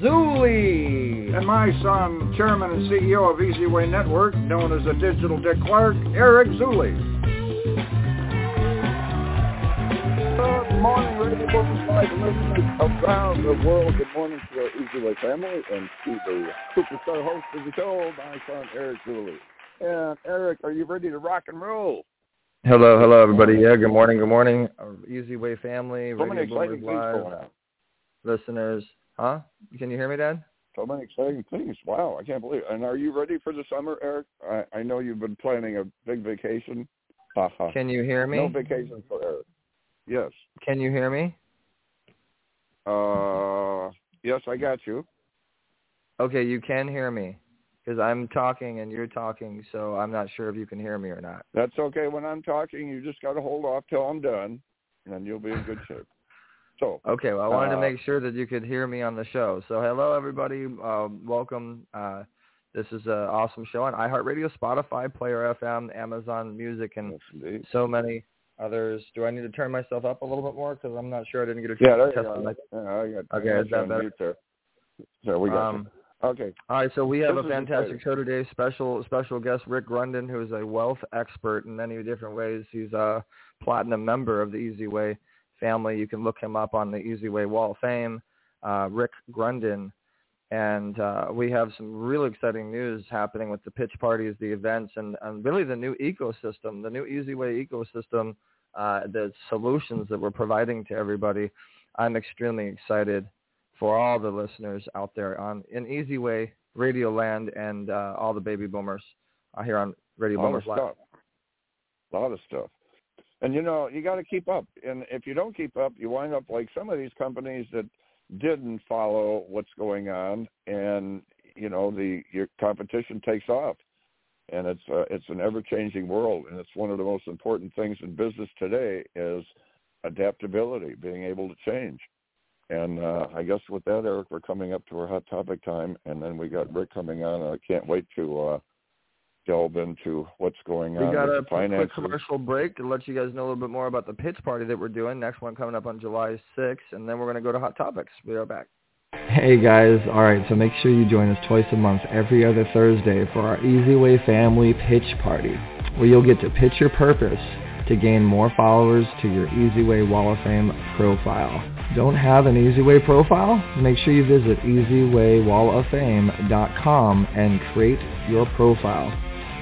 Zuley. And my son, chairman and CEO of Easy Way Network, known as the Digital Dick Clark, Eric Zuley. Good morning, Radio Boomers Live listeners around the world. Good morning to our Easy Way family and to the superstar host of the show, my son, Eric Zuley. And Eric, are you ready to rock and roll? Hello, hello, everybody. Yeah, good morning, good morning. Our Easy Way family, So many Radio Boomers exciting things going Live on. listeners. Huh? Can you hear me, Dad? So many exciting things. Wow, I can't believe it. And are you ready for the summer, Eric? I, I know you've been planning a big vacation. Can you hear me? No vacation for Eric. Yes. Can you hear me? Uh, yes, I got you. Okay, you can hear me because I'm talking and you're talking, so I'm not sure if you can hear me or not. That's okay. When I'm talking, you just got to hold off till I'm done, and then you'll be in good shape. So, Okay, well, I wanted Uh, to make sure that you could hear me on the show. So, hello, everybody. Um, welcome. Uh, this is an awesome show on iHeartRadio, Spotify, Player FM, Amazon Music, and yes, so many others. Do I need to turn myself up a little bit more? Because I'm not sure I didn't get a yeah, chance there to test mic. Yeah, I got, Okay, is that better? there. So we got Um. Okay. All right, so we have This a fantastic show today. Special special guest Rick Grunden, who is a wealth expert in many different ways. He's a platinum member of the Easy Way family. You can look him up on the Easy Way Wall of Fame. Uh, Rick Grunden, and uh, we have some really exciting news happening with the pitch parties, the events, and, and really the new ecosystem, the new Easy Way ecosystem, uh, the solutions that we're providing to everybody. I'm extremely excited for all the listeners out there on in Easy Way Radio Land and uh, all the baby boomers uh, here on Radio A lot Boomers of Live. stuff. A lot of stuff. And you know, you got to keep up. And if you don't keep up, you wind up like some of these companies that didn't follow what's going on, and you know, the your competition takes off. And it's uh, it's an ever changing world, and it's one of the most important things in business today is adaptability, being able to change. And uh, I guess with that, Eric, we're coming up to our hot topic time, and then we got Rick coming on. I can't wait to uh, delve into what's going on. We got with a the quick commercial break to let you guys know a little bit more about the pitch party that we're doing. Next one coming up on July 6th, and then we're going to go to Hot Topics. We are back. Hey guys, alright, so make sure you join us twice a month every other Thursday for our Easy Way Family Pitch Party, where you'll get to pitch your purpose to gain more followers to your Easy Way Wall of Fame profile. Don't have an Easy Way profile? Make sure you visit easywaywalloffame.com and create your profile.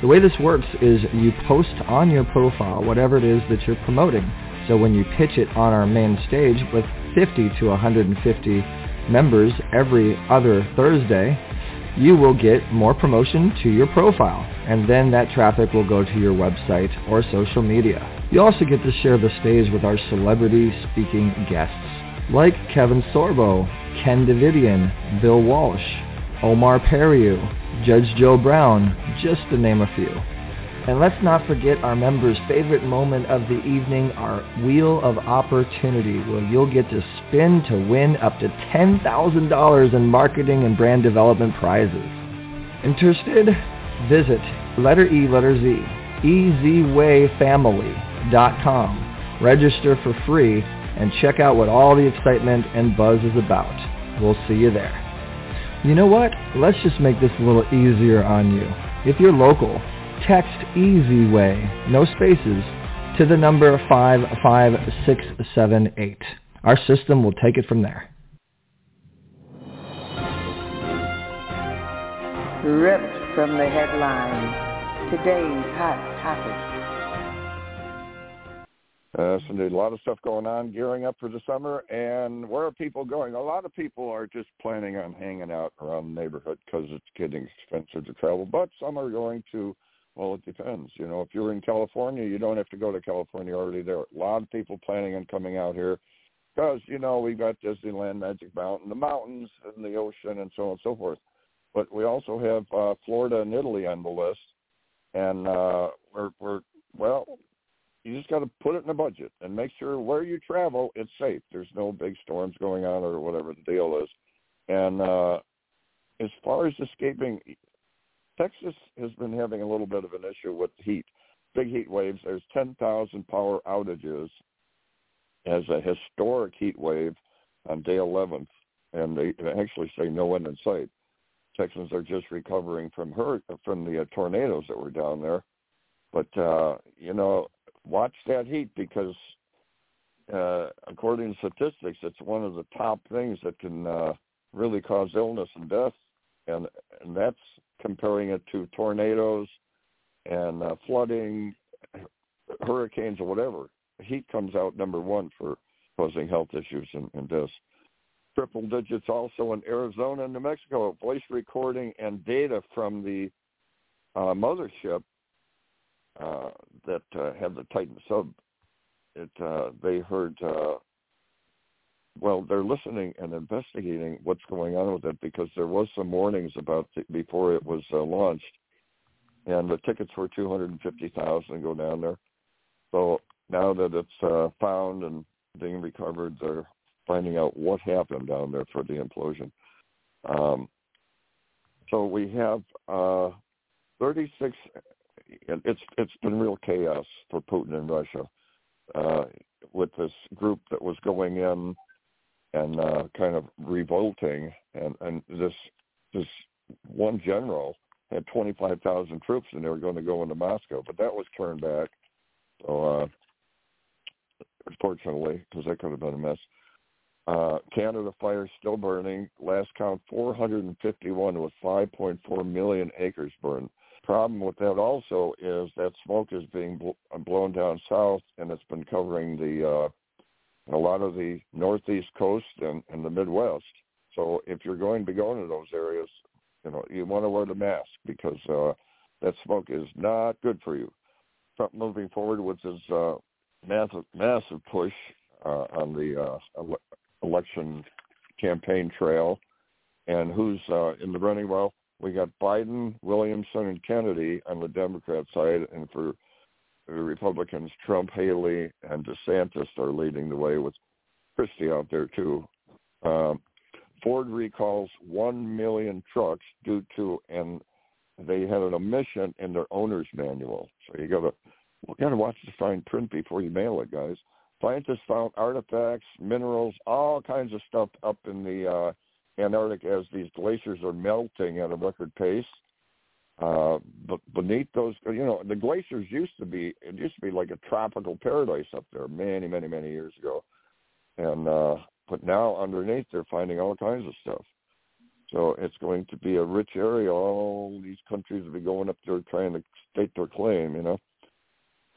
The way this works is you post on your profile whatever it is that you're promoting. So when you pitch it on our main stage with 50 to 150 members every other Thursday, you will get more promotion to your profile. And then that traffic will go to your website or social media. You also get to share the stage with our celebrity speaking guests, like Kevin Sorbo, Ken Davidian, Bill Walsh, Omar Periu, Judge Joe Brown, just to name a few. And let's not forget our members' favorite moment of the evening, our Wheel of Opportunity, where you'll get to spin to win up to $10,000 in marketing and brand development prizes. Interested? Visit letter E, letter Z, easywayfamily.com. Register for free and check out what all the excitement and buzz is about. We'll see you there. You know what? Let's just make this a little easier on you. If you're local, text Easy Way, no spaces, to the number 55678. Our system will take it from there. Ripped from the headlines. Today's hot topic. Uh, so there's a lot of stuff going on, gearing up for the summer. And where are people going? A lot of people are just planning on hanging out around the neighborhood because it's getting expensive to travel. But some are going to, well, it depends. You know, if you're in California, you don't have to go to California already there. A lot of people planning on coming out here because, you know, we've got Disneyland, Magic Mountain, the mountains and the ocean and so on and so forth. but we also have uh, Florida and Italy on the list, and uh, we're, we're well. You just got to put it in a budget and make sure where you travel it's safe. There's no big storms going on or whatever the deal is. And uh, as far as escaping, Texas has been having a little bit of an issue with heat, big heat waves. There's 10,000 power outages as a historic heat wave on day 11th, and they actually say no end in sight. Texans are just recovering from her from the uh, tornadoes that were down there, but uh, you know, watch that heat because uh, according to statistics, it's one of the top things that can uh, really cause illness and death, and and that's comparing it to tornadoes and uh, flooding, hurricanes or whatever. Heat comes out number one for causing health issues and, and deaths. Triple digits also in Arizona and New Mexico. Voice recording and data from the uh, mothership uh, that uh, had the Titan sub. It uh, they heard uh, well, they're listening and investigating what's going on with it because there was some warnings about it before it was uh, launched, and the tickets were two hundred and fifty thousand go down there. So now that it's uh, found and being recovered, they're finding out what happened down there for the implosion. Um, so we have uh, 36. It's it's been real chaos for Putin and Russia uh, with this group that was going in and uh, kind of revolting. And, and this this one general had 25,000 troops, and they were going to go into Moscow, but that was turned back. So, uh, unfortunately, because that could have been a mess. Uh, Canada fire still burning. Last count, 451 with 5.4 million acres burned. Problem with that also is that smoke is being bl- blown down south, and it's been covering the uh, a lot of the northeast coast and, and the Midwest. So if you're going to be going to those areas, you know, you want to wear the mask because uh, that smoke is not good for you. Trump moving forward with his uh, massive, massive push uh, on the uh, ele- election campaign trail. And who's uh, in the running? Well, we got Biden, Williamson, and Kennedy on the Democrat side, and for the Republicans, Trump, Haley, and DeSantis are leading the way with Christie out there too. Um, Ford recalls one million trucks due to and they had an omission in their owner's manual. So you gotta you gotta watch the fine print before you mail it, guys. Scientists found artifacts, minerals, all kinds of stuff up in the uh, Antarctic as these glaciers are melting at a record pace uh, but beneath those, you know, the glaciers used to be, it used to be like a tropical paradise up there many, many, many years ago. And, uh, but now underneath they're finding all kinds of stuff. So it's going to be a rich area. All these countries will be going up there trying to state their claim, you know.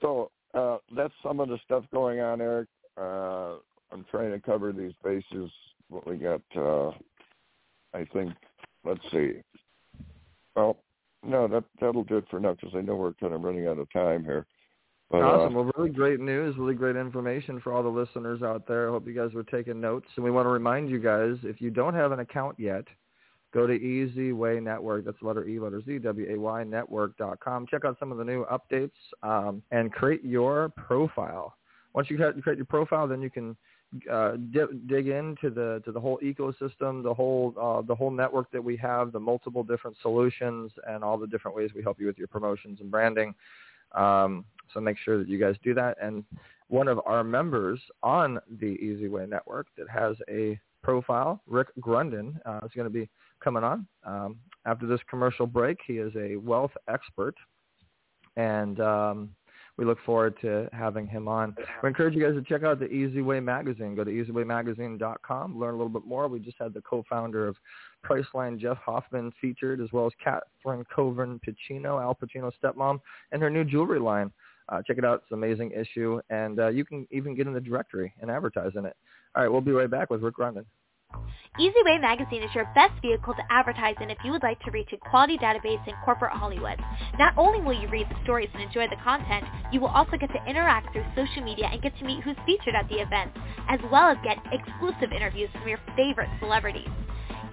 So uh, that's some of the stuff going on, Eric. Uh, I'm trying to cover these bases. What we got, uh, I think, let's see. Well, no, that that'll do it for now because I know we're kind of running out of time here. But, awesome. Uh, well, really great news, really great information for all the listeners out there. I hope you guys were taking notes. And we want to remind you guys, if you don't have an account yet, go to Easy Way Network. That's letter E, letter Z, W-A-Y Network.com. Check out some of the new updates um, and create your profile. Once you create your profile, then you can uh, dig into the to the whole ecosystem, the whole uh, the whole network that we have, the multiple different solutions, and all the different ways we help you with your promotions and branding. Um, so make sure that you guys do that. And one of our members on the Easy Way Network that has a profile, Rick Grunden, uh, is going to be coming on um, after this commercial break. He is a wealth expert, and um, we look forward to having him on. We encourage you guys to check out the Easy Way magazine. Go to easywaymagazine.com, learn a little bit more. We just had the co-founder of Priceline, Jeff Hoffman, featured, as well as Catherine Kovin Pacino, Al Pacino's stepmom, and her new jewelry line. Uh, check it out. It's an amazing issue, and uh, you can even get in the directory and advertise in it. All right, we'll be right back with Rick Grunden. EasyWay Magazine is your best vehicle to advertise in if you would like to reach a quality database in corporate Hollywood. Not only will you read the stories and enjoy the content, you will also get to interact through social media and get to meet who's featured at the event, as well as get exclusive interviews from your favorite celebrities.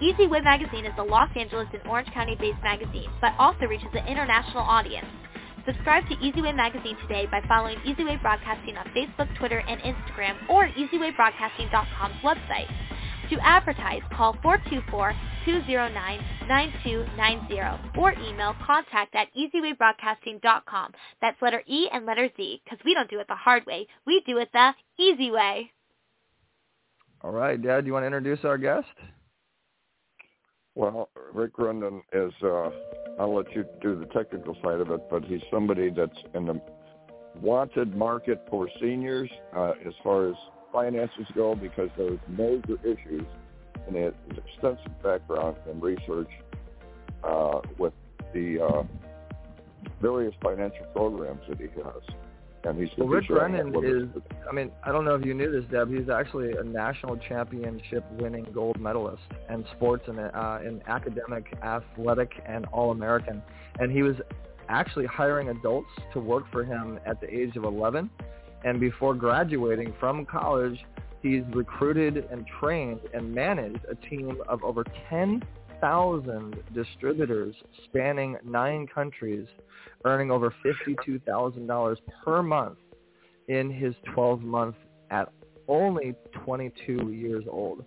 Easy Way Magazine is a Los Angeles and Orange County-based magazine, but also reaches an international audience. Subscribe to EasyWay Magazine today by following EasyWay Broadcasting on Facebook, Twitter, and Instagram, or EasyWayBroadcasting.com's website. To advertise, call 424-209-9290 or email contact at easywaybroadcasting.com. That's letter E and letter Z, because we don't do it the hard way. We do it the easy way. All right, Dad, do you want to introduce our guest? Well, Rick Grunden is, uh, I'll let you do the technical side of it, but he's somebody that's in the wanted market for seniors uh, as far as finances go because there's major issues and he has extensive background in research uh, with the uh, various financial programs that he has. And he's well, Rick Brennan is, I mean, I don't know if you knew this, Deb. He's actually a national championship winning gold medalist in sports and uh, in academic, athletic, and All-American. And he was actually hiring adults to work for him at the age of 11. And before graduating from college, he's recruited and trained and managed a team of over 10,000 distributors spanning nine countries earning over $52,000 per month in his 12 months at only 22 years old.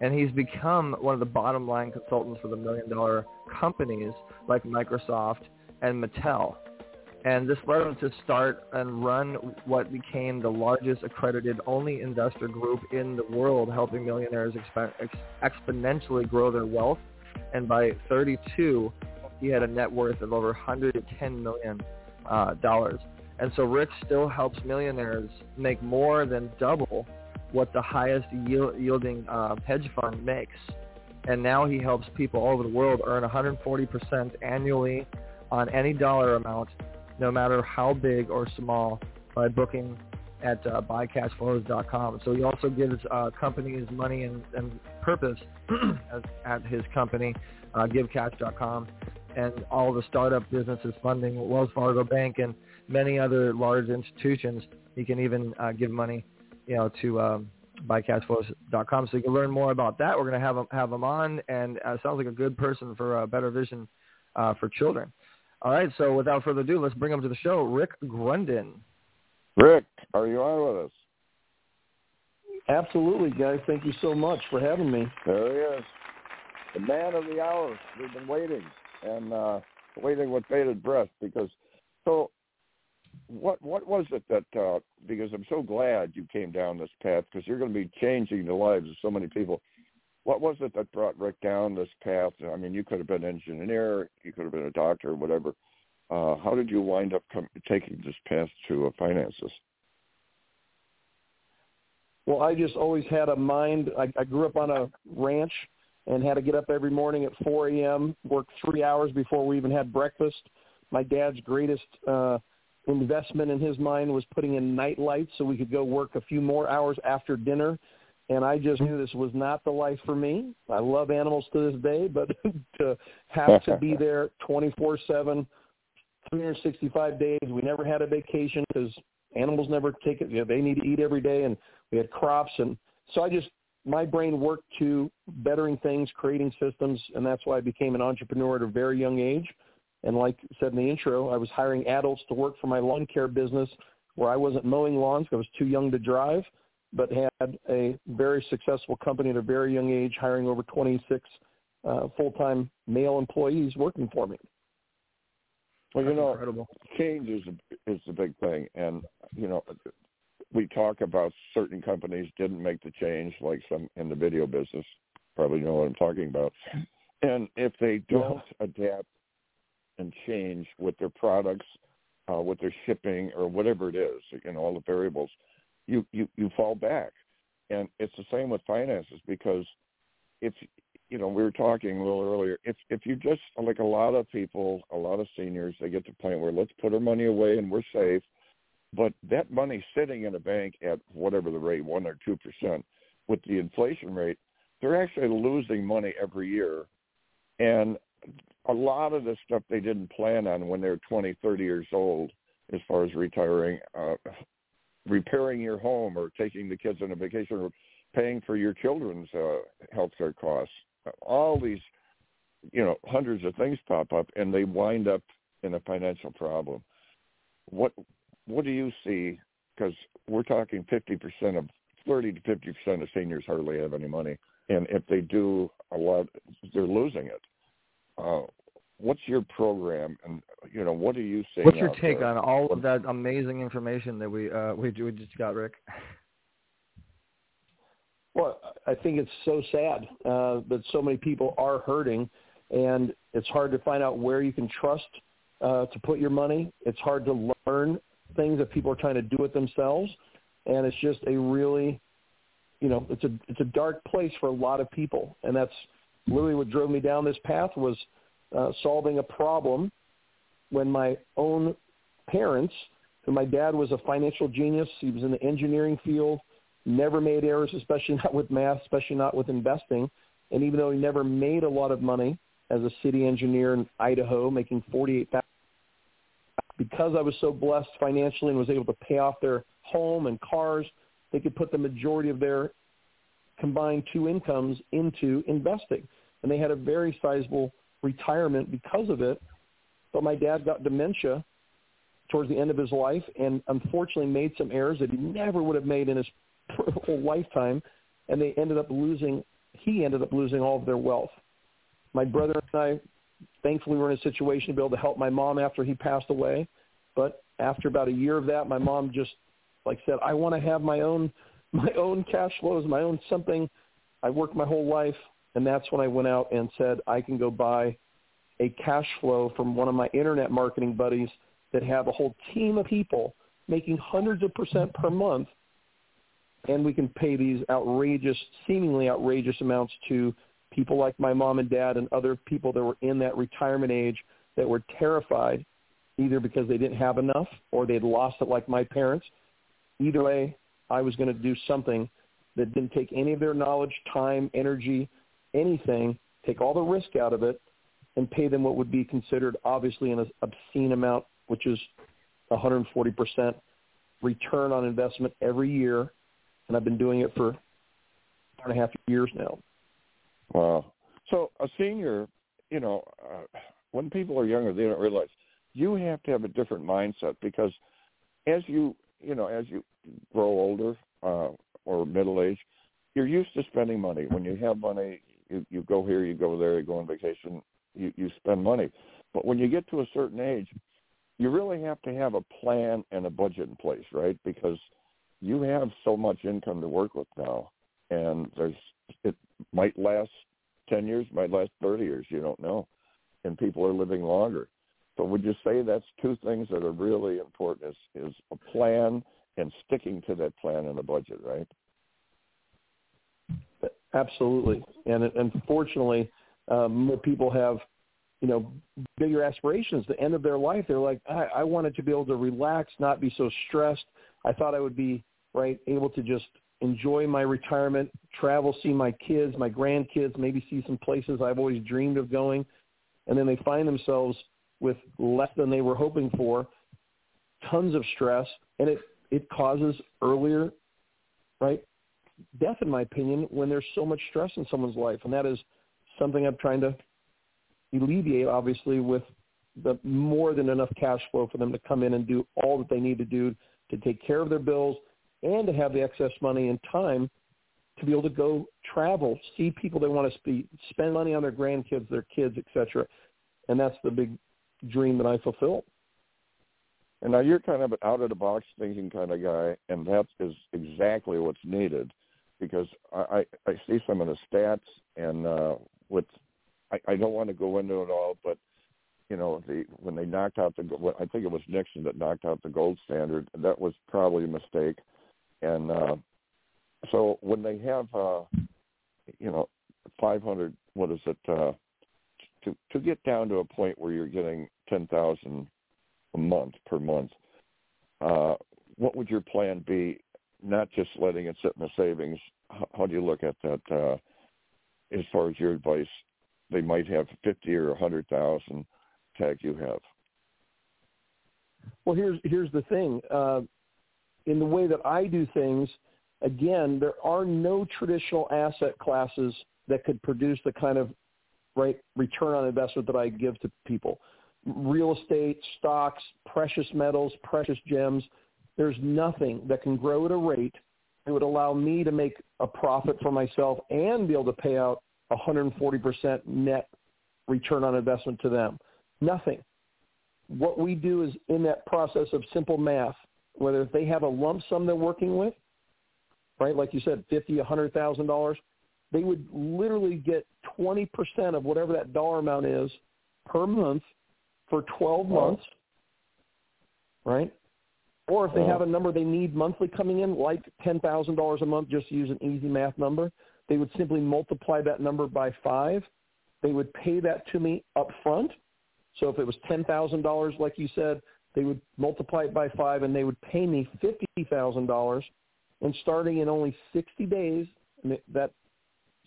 And he's become one of the bottom line consultants for the million dollar companies like Microsoft and Mattel. And this led him to start and run what became the largest accredited only investor group in the world, helping millionaires exp- ex- exponentially grow their wealth. And by 32, he had a net worth of over 110 million uh, dollars. And so Rick still helps millionaires make more than double what the highest yield, yielding uh, hedge fund makes. And now he helps people all over the world earn 140% annually on any dollar amount, no matter how big or small, by booking at uh, buycashflows.com. So he also gives uh, companies money and, and purpose at his company, uh, givecash.com and all the startup businesses funding Wells Fargo Bank and many other large institutions. You can even uh, give money, you know, to um, buycashflows.com. So you can learn more about that. We're going to have him, have him on, and uh, sounds like a good person for a better vision uh, for children. All right, so without further ado, let's bring him to the show, Rick Grunden. Rick, are you on with us? Absolutely, guys. Thank you so much for having me. There he is. The man of the hour. We've been waiting and uh, waiting with bated breath because so what what was it that uh, because I'm so glad you came down this path because you're going to be changing the lives of so many people. What was it that brought Rick down this path? I mean, you could have been an engineer, you could have been a doctor, whatever. Uh, how did you wind up com- taking this path to uh, finances? Well, I just always had a mind. I, I grew up on a ranch and had to get up every morning at 4 a.m., work three hours before we even had breakfast. My dad's greatest uh, investment in his mind was putting in night lights so we could go work a few more hours after dinner. And I just knew this was not the life for me. I love animals to this day, but to have to be there 24/7, 365 days. We never had a vacation because animals never take it. You know, they need to eat every day, and we had crops, and so I just my brain worked to bettering things, creating systems, and that's why I became an entrepreneur at a very young age. And like I said in the intro, I was hiring adults to work for my lawn care business where I wasn't mowing lawns. Because I was too young to drive, but had a very successful company at a very young age, hiring over 26 uh, full-time male employees working for me. Well, you know, incredible. change is is the big thing, and you know, we talk about certain companies didn't make the change, like some in the video business. Probably know what I'm talking about. And if they don't yeah. adapt and change with their products, uh, with their shipping or whatever it is, you know, all the variables, you, you, you fall back. And it's the same with finances because if, you know, we were talking a little earlier, if, if you just, like a lot of people, a lot of seniors, they get to the point where let's put our money away and we're safe but that money sitting in a bank at whatever the rate, one or two percent, with the inflation rate, they're actually losing money every year. And a lot of the stuff they didn't plan on when they're 20, 30 years old, as far as retiring, uh, repairing your home or taking the kids on a vacation or paying for your children's uh, health care costs all these, you know, hundreds of things pop up, and they wind up in a financial problem. What what do you see? Because we're talking fifty percent of thirty to fifty percent of seniors hardly have any money, and if they do, a lot they're losing it. Uh, what's your program, and you know, what are you seeing? What's your take there? on all of that amazing information that we uh, we, we just got, Rick? Well, I think it's so sad uh, that so many people are hurting, and it's hard to find out where you can trust uh, to put your money. It's hard to learn things that people are trying to do it themselves, and it's just a really, you know, it's a it's a dark place for a lot of people, and that's literally what drove me down this path was uh, solving a problem when my own parents, and my dad was a financial genius, he was in the engineering field never made errors, especially not with math, especially not with investing. And even though he never made a lot of money as a city engineer in Idaho, making forty-eight thousand, because I was so blessed financially and was able to pay off their home and cars, they could put the majority of their combined two incomes into investing, and they had a very sizable retirement because of it. But my dad got dementia towards the end of his life and unfortunately made some errors that he never would have made in his whole lifetime, and they ended up losing. He ended up losing all of their wealth. My brother and I, thankfully, were in a situation to be able to help my mom after he passed away. But after about a year of that, my mom just like said, "I want to have my own my own cash flows, my own something." I worked my whole life, and that's when I went out and said, "I can go buy a cash flow from one of my internet marketing buddies that have a whole team of people making hundreds of percent per month and we can pay these outrageous, seemingly outrageous amounts to people like my mom and dad and other people that were in that retirement age that were terrified either because they didn't have enough or they'd lost it like my parents. Either way, I was going to do something that didn't take any of their knowledge, time, energy, anything, take all the risk out of it, and pay them what would be considered obviously an obscene amount, which is 140% return on investment every year and I've been doing it for four and a half years now. Wow. So a senior, you know, uh, when people are younger, they don't realize you have to have a different mindset because as you, you know, as you grow older uh, or middle age, you're used to spending money. When you have money, you, you go here, you go there, you go on vacation, you, you spend money. But when you get to a certain age, you really have to have a plan and a budget in place, right? Because – you have so much income to work with now, and there's it might last ten years, might last thirty years. You don't know, and people are living longer. So would you say that's two things that are really important? Is is a plan and sticking to that plan and a budget, right? Absolutely, and unfortunately, um, more people have you know bigger aspirations. The end of their life, they're like, I, I wanted to be able to relax, not be so stressed. I thought I would be right able to just enjoy my retirement, travel, see my kids, my grandkids, maybe see some places I've always dreamed of going, and then they find themselves with less than they were hoping for, tons of stress, and it it causes earlier, right, death in my opinion when there's so much stress in someone's life, and that is something I'm trying to alleviate, obviously, with the more than enough cash flow for them to come in and do all that they need to do to take care of their bills and to have the excess money and time to be able to go travel, see people they want to speak, spend money on their grandkids, their kids, etc. And that's the big dream that I fulfill. And now you're kind of an out of the box thinking kind of guy, and that is exactly what's needed because I, I, I see some of the stats and uh, with I, I don't want to go into it all, but you know, the when they knocked out the, I think it was Nixon that knocked out the gold standard. That was probably a mistake, and uh, so when they have, uh, you know, 500, what is it, uh, to to get down to a point where you're getting 10,000 a month per month, uh, what would your plan be? Not just letting it sit in the savings. How, how do you look at that? Uh, as far as your advice, they might have 50 or a 100,000 tag you have? Well, here's here's the thing. Uh, in the way that I do things, again, there are no traditional asset classes that could produce the kind of right return on investment that I give to people. Real estate, stocks, precious metals, precious gems. There's nothing that can grow at a rate that would allow me to make a profit for myself and be able to pay out 140% net return on investment to them. Nothing. What we do is in that process of simple math, whether they have a lump sum they're working with, right, like you said, fifty, a hundred thousand dollars, they would literally get twenty percent of whatever that dollar amount is per month for twelve months, right? Or if they have a number they need monthly coming in, like ten thousand dollars a month, just to use an easy math number, they would simply multiply that number by five. They would pay that to me up front. So if it was ten thousand dollars, like you said, they would multiply it by five, and they would pay me fifty thousand dollars. And starting in only sixty days, that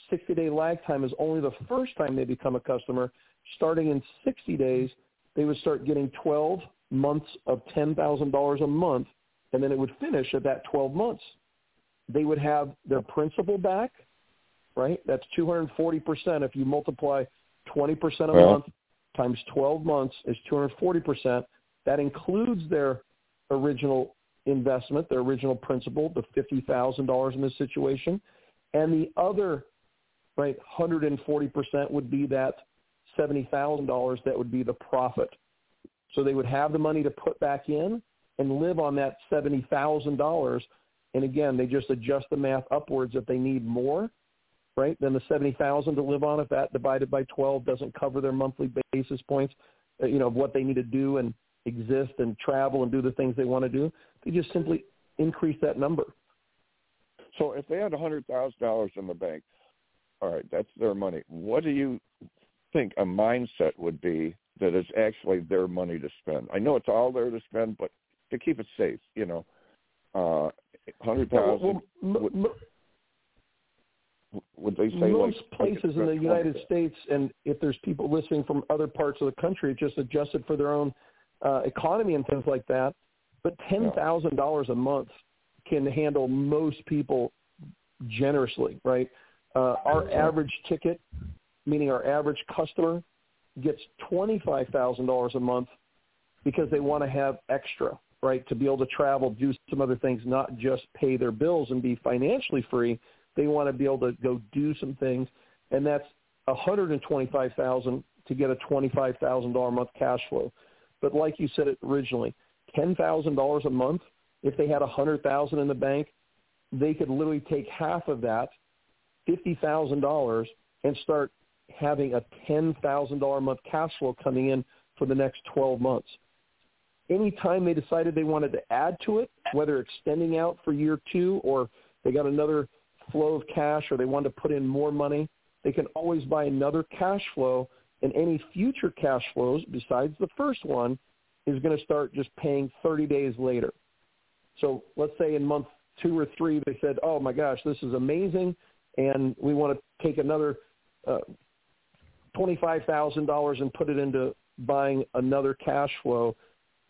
sixty day lag time is only the first time they become a customer. Starting in sixty days, they would start getting twelve months of ten thousand dollars a month, and then it would finish at that twelve months. They would have their principal back, right? That's 240% if you multiply 20% a Well. month times 12 months is 240%. That includes their original investment, their original principal, the $50,000 in this situation. And the other, right, 140% would be that $70,000 that would be the profit. So they would have the money to put back in and live on that $70,000. And again, they just adjust the math upwards if they need more right? Then the seventy thousand to live on, if that divided by twelve doesn't cover their monthly basis points, uh, you know, of what they need to do and exist and travel and do the things they want to do, they just simply increase that number. So if they had a hundred thousand dollars in the bank, all right, that's their money. What do you think a mindset would be that is actually their money to spend? I know it's all there to spend, but to keep it safe, you know, uh, hundred thousand. Well, well, would they say most like places in the United States, and if there's people listening from other parts of the country, just adjusted for their own uh, economy and things like that. But ten thousand dollars a month can handle most people generously, right? Uh, our average ticket, meaning our average customer, gets twenty five thousand dollars a month because they want to have extra, right? To be able to travel, do some other things, not just pay their bills and be financially free. They want to be able to go do some things, and that's one hundred and twenty-five thousand to get a twenty-five thousand dollar a month cash flow. But like you said it originally, ten thousand dollars a month. If they had a hundred thousand in the bank, they could literally take half of that, fifty thousand dollars, and start having a ten thousand dollar a month cash flow coming in for the next twelve months. Anytime they decided they wanted to add to it, whether extending out for year two or they got another flow of cash or they want to put in more money, they can always buy another cash flow and any future cash flows besides the first one is going to start just paying 30 days later. So let's say in month two or three they said, oh my gosh, this is amazing and we want to take another uh, $25,000 and put it into buying another cash flow.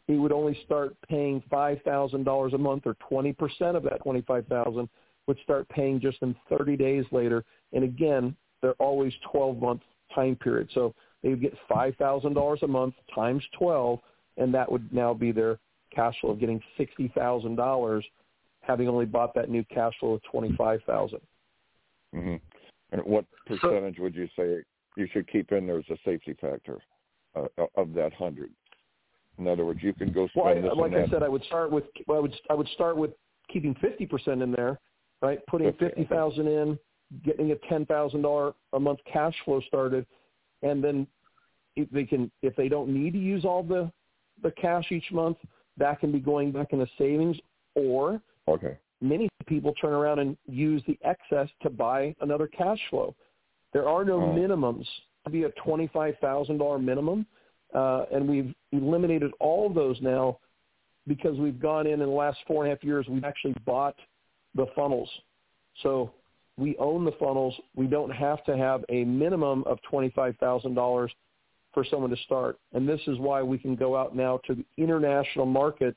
He would only start paying $5,000 a month or 20% of that 25000 would start paying just in 30 days later. And again, they're always 12 month time period. So they would get $5,000 a month times 12, and that would now be their cash flow of getting $60,000, having only bought that new cash flow of 25000 Mm-hmm. And what percentage would you say you should keep in there as a safety factor uh, of that hundred? In other words, you can go spend well, I, this like I that. said, I would start with well, I would I would start with keeping fifty percent in there, right? Putting fifty thousand in, getting a ten thousand dollar a month cash flow started, and then if they can if they don't need to use all the the cash each month, that can be going back into savings, or okay. many people turn around and use the excess to buy another cash flow. There are no Oh. minimums. To be a twenty-five thousand dollar minimum, uh, and we've eliminated all of those now because we've gone in in the last four and a half years. We've actually bought the funnels, so we own the funnels. We don't have to have a minimum of twenty-five thousand dollars for someone to start, and this is why we can go out now to the international market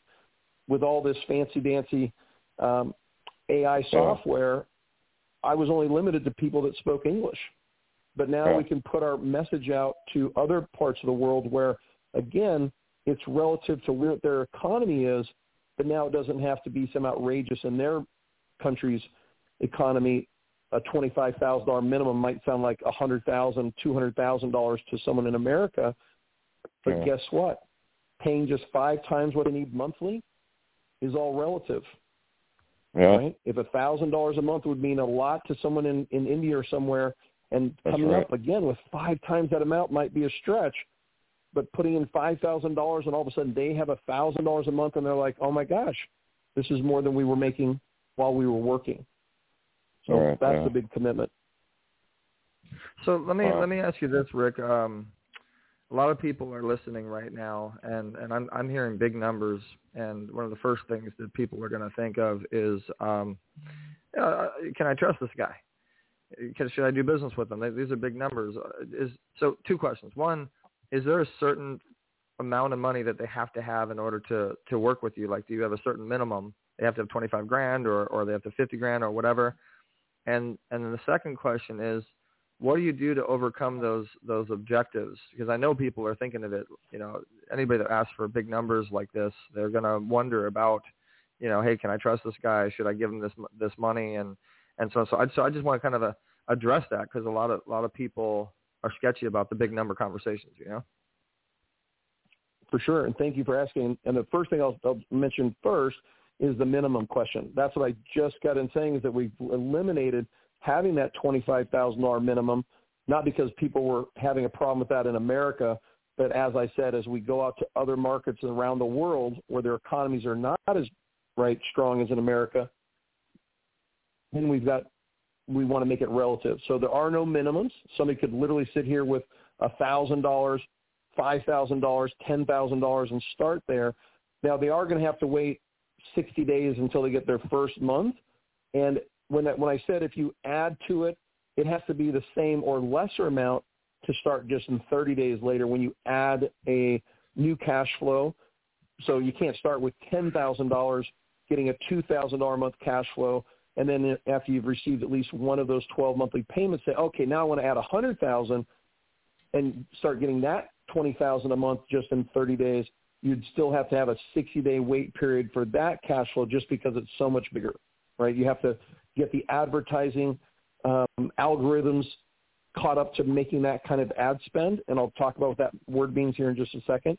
with all this fancy dancy um, AI software. I was only limited to people that spoke English. But now Yeah. we can put our message out to other parts of the world where, again, it's relative to where their economy is, but now it doesn't have to be some outrageous in their country's economy. A twenty-five thousand dollar minimum might sound like a hundred thousand, two hundred thousand dollars to someone in America, but Yeah. guess what? Paying just five times what they need monthly is all relative Yeah. right? If a thousand dollars a month would mean a lot to someone in in India or somewhere, and That's coming right. up again with five times that amount might be a stretch, but putting in five thousand dollars and all of a sudden they have a thousand dollars a month and they're like, oh my gosh, this is more than we were making while we were working. So Right, that's yeah. the big commitment. So let me Wow. let me ask you this, Rick. Um, a lot of people are listening right now, and and I'm I'm hearing big numbers, and one of the first things that people are going to think of is, um, uh, can I trust this guy? Can, should I do business with them? These are big numbers. Uh, Is so two questions. One, is there a certain amount of money that they have to have in order to to work with you? Like, do you have a certain minimum? They have to have 25 grand, or or they have to have 50 grand, or whatever. And and then the second question is, what do you do to overcome those those objectives? Because I know people are thinking of it. You know, anybody that asks for big numbers like this, they're to wonder about, you know, hey, can I trust this guy? Should I give him this this money? And and so so I so I just want to kind of uh, address that because a lot of a lot of people are sketchy about the big number conversations. You know. For sure, and thank you for asking. And the first thing I'll, I'll mention first is the minimum question. That's what I just got in saying is that we've eliminated having that twenty-five thousand dollar minimum, not because people were having a problem with that in America, but as I said, as we go out to other markets around the world where their economies are not as right strong as in America, then we've got we want to make it relative. So there are no minimums. Somebody could literally sit here with a thousand dollars, five thousand dollars, ten thousand dollars, and start there. Now they are going to have to wait sixty days until they get their first month. And when that, when I said if you add to it, it has to be the same or lesser amount to start just in 30 days later when you add a new cash flow. So you can't start with $10,000 getting a $2,000 a month cash flow and then after you've received at least one of those 12 monthly payments say, okay, now I want to add 100,000 and start getting that 20,000 a month just in 30 days. You'd still have to have a 60-day wait period for that cash flow just because it's so much bigger, right? You have to get the advertising um, algorithms caught up to making that kind of ad spend, and I'll talk about what that word means here in just a second.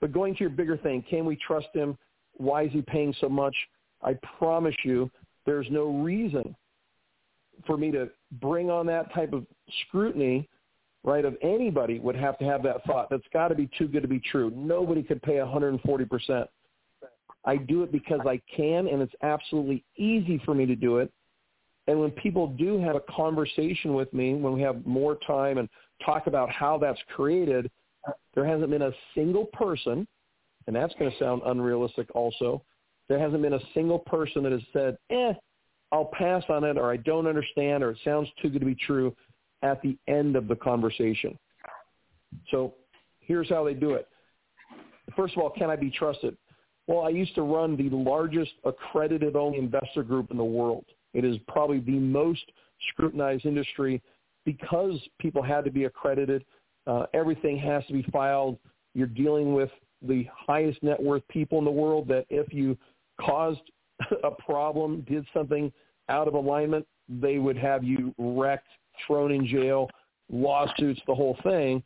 But going to your bigger thing, can we trust him? Why is he paying so much? I promise you, there's no reason for me to bring on that type of scrutiny, right, of anybody would have to have that thought. That's got to be too good to be true. Nobody could pay 140%. I do it because I can, and it's absolutely easy for me to do it. And when people do have a conversation with me, when we have more time and talk about how that's created, there hasn't been a single person, and that's going to sound unrealistic also, there hasn't been a single person that has said, eh, I'll pass on it, or I don't understand, or it sounds too good to be true at the end of the conversation. So here's how they do it. First of all, can I be trusted? Well, I used to run the largest accredited only investor group in the world. It is probably the most scrutinized industry because people had to be accredited. Uh, everything has to be filed. You're dealing with the highest net worth people in the world that if you caused a problem, did something out of alignment, they would have you wrecked, thrown in jail, lawsuits, the whole thing.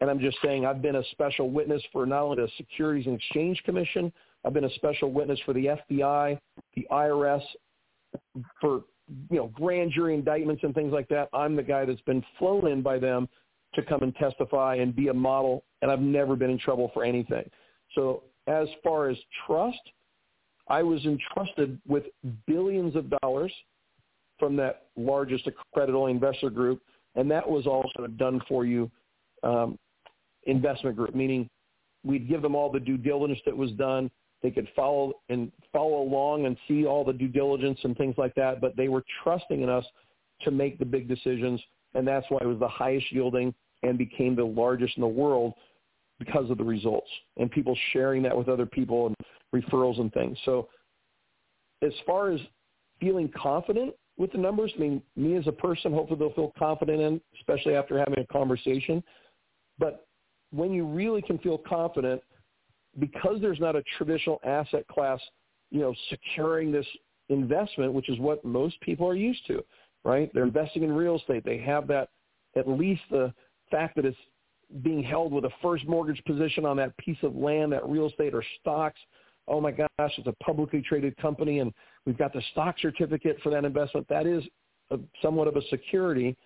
And I'm just saying I've been a special witness for not only the Securities and Exchange Commission, I've been a special witness for the FBI, the IRS, for you know grand jury indictments and things like that. I'm the guy that's been flown in by them to come and testify and be a model, and I've never been in trouble for anything. So as far as trust, I was entrusted with billions of dollars from that largest accredited investor group, and that was also a done for you um, investment group, meaning we'd give them all the due diligence that was done. They could follow and follow along and see all the due diligence and things like that, but they were trusting in us to make the big decisions, and that's why it was the highest yielding and became the largest in the world because of the results and people sharing that with other people and referrals and things. So as far as feeling confident with the numbers. I mean, me as a person, hopefully they'll feel confident in, especially after having a conversation. But when you really can feel confident, because there's not a traditional asset class, you know, securing this investment, which is what most people are used to, right? They're investing in real estate. They have that, at least the fact that it's being held with a first mortgage position on that piece of land, that real estate or stocks. Oh my gosh, it's a publicly traded company and we've got the stock certificate for that investment. That is a, somewhat of a security,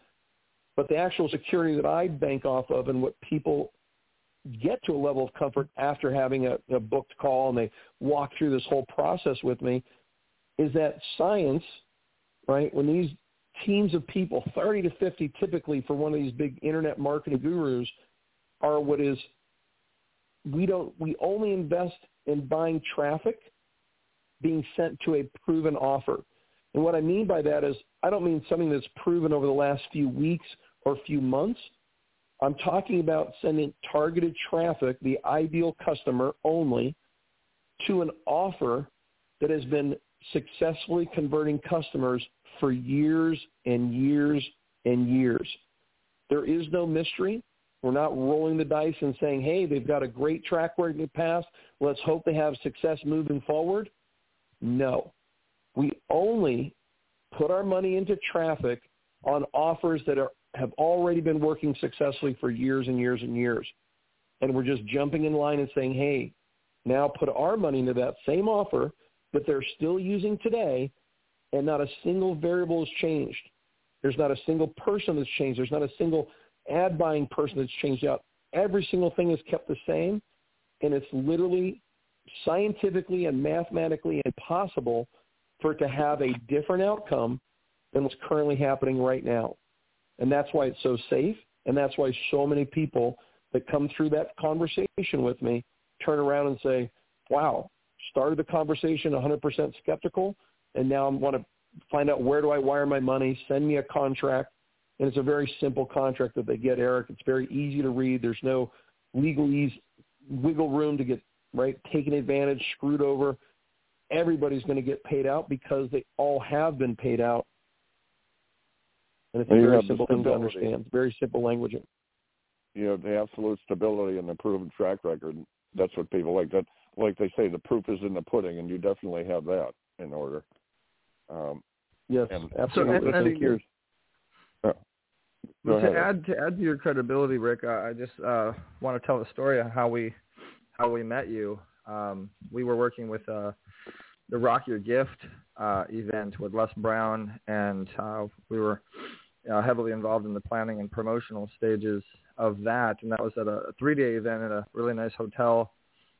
but the actual security that I bank off of and what people get to a level of comfort after having a, a booked call and they walk through this whole process with me is that science, right? When these teams of people, 30 to 50 typically for one of these big internet marketing gurus, are what is we don't we only invest in buying traffic being sent to a proven offer. And what I mean by that is I don't mean something that's proven over the last few weeks or few months. I'm talking about sending targeted traffic, the ideal customer only, to an offer that has been successfully converting customers for years and years and years. There is no mystery. We're not rolling the dice and saying, hey, they've got a great track record in the past. Let's hope they have success moving forward. No. We only put our money into traffic on offers that are, have already been working successfully for years and years and years. And we're just jumping in line and saying, hey, now put our money into that same offer that they're still using today and not a single variable has changed. There's not a single person that's changed. There's not a single ad buying person that's changed out. Every single thing is kept the same, and it's literally scientifically and mathematically impossible for it to have a different outcome than what's currently happening right now. And that's why it's so safe, and that's why so many people that come through that conversation with me turn around and say, wow, started the conversation 100% skeptical, and now I want to find out where do I wire my money, send me a contract, and it's a very simple contract that they get, Eric. It's very easy to read. There's no legalese wiggle room to get right taken advantage, screwed over. Everybody's going to get paid out because they all have been paid out. And it's a very simple thing to understand. It's very simple language. You know, the absolute stability and the proven track record. That's what people like. That, like they say, the proof is in the pudding, and you definitely have that in order. Um, yes, and absolutely. So, and, and, To add to add to your credibility, Rick, I I just uh, want to tell the story of how we how we met you. Um, we were working with uh, the Rock Your Gift uh, event with Les Brown, and uh, we were uh, heavily involved in the planning and promotional stages of that. And that was at a three-day event at a really nice hotel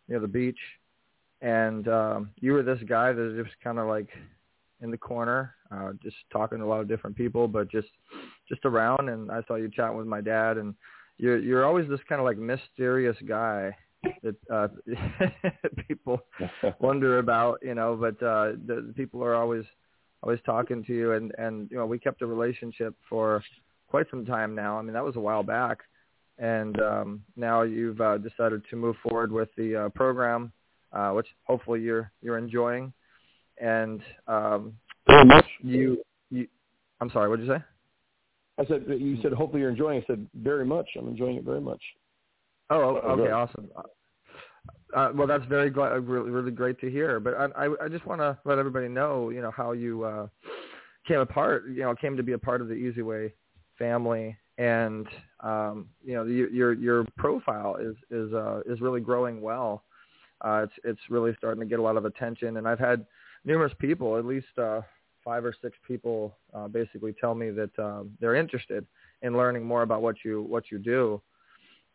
near the beach. And um, you were this guy that was just kind of like in the corner, uh, just talking to a lot of different people, but just just around. And I saw you chatting with my dad, and you're you're always this kind of like mysterious guy that uh, people wonder about, you know. But uh, the, the people are always always talking to you, and and you know we kept a relationship for quite some time now. I mean that was a while back, and um, now you've uh, decided to move forward with the uh, program, uh, which hopefully you're you're enjoying and um, Very much. you you I'm sorry, what did you say? I said you said hopefully you're enjoying. it. I said very much. I'm enjoying it very much. Oh, okay, good. awesome. Uh, well, that's very gl- really, really great to hear. But I, I, I just want to let everybody know, you know, how you uh, came apart, you know, came to be a part of the eZWay family, and um, you know, your your your profile is is uh, is really growing well. Uh, it's it's really starting to get a lot of attention, and I've had numerous people, at least uh, five or six people, uh, basically tell me that um, they're interested in learning more about what you what you do,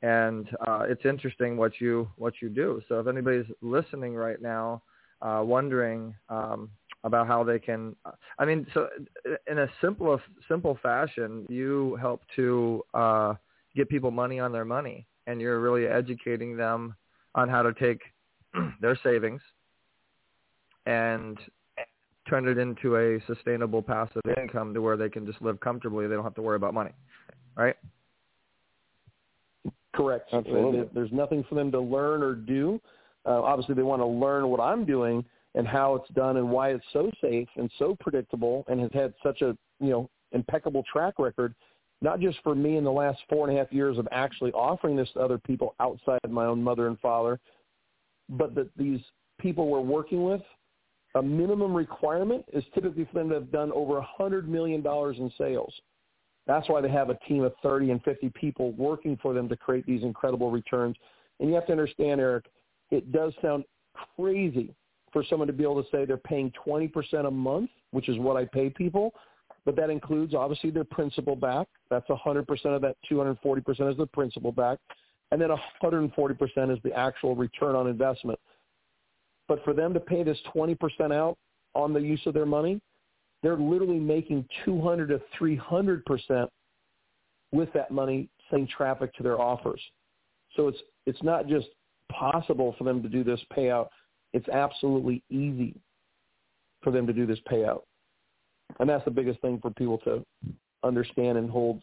and uh, it's interesting what you what you do. So if anybody's listening right now, uh, wondering um, about how they can, I mean, so in a simple simple fashion, you help to uh, get people money on their money, and you're really educating them on how to take their savings and turn it into a sustainable passive income to where they can just live comfortably. They don't have to worry about money, right? Correct. Absolutely. There's nothing for them to learn or do. Uh, obviously, they want to learn what I'm doing, and how it's done and why it's so safe and so predictable and has had such a you know impeccable track record, not just for me in the last four and a half years of actually offering this to other people outside of my own mother and father, but that these people we're working with, a minimum requirement is typically for them to have done over a $100 million in sales. That's why they have a team of 30 and 50 people working for them to create these incredible returns. And you have to understand, Eric, it does sound crazy for someone to be able to say they're paying 20% a month, which is what I pay people, but that includes obviously their principal back. That's 100% of that 240% is the principal back. And then 140% is the actual return on investment. But for them to pay this 20% out on the use of their money, they're literally making 200 to 300% with that money sending traffic to their offers. So it's it's not just possible for them to do this payout. It's absolutely easy for them to do this payout. And that's the biggest thing for people to understand and hold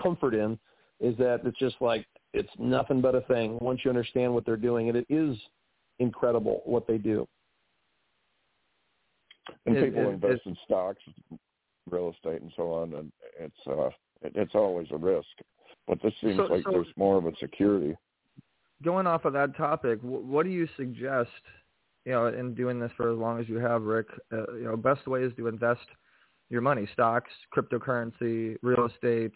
comfort in is that it's just like it's nothing but a thing once you understand what they're doing and it is incredible what they do. And It- people it- invest in stocks, real estate, and so on, and it's uh, it, it's always a risk. But this seems So- like so- there's more of a security. Going off of that topic, what do you suggest? You know, in doing this for as long as you have, Rick, uh, you know, best ways to invest your money: stocks, cryptocurrency, real estate.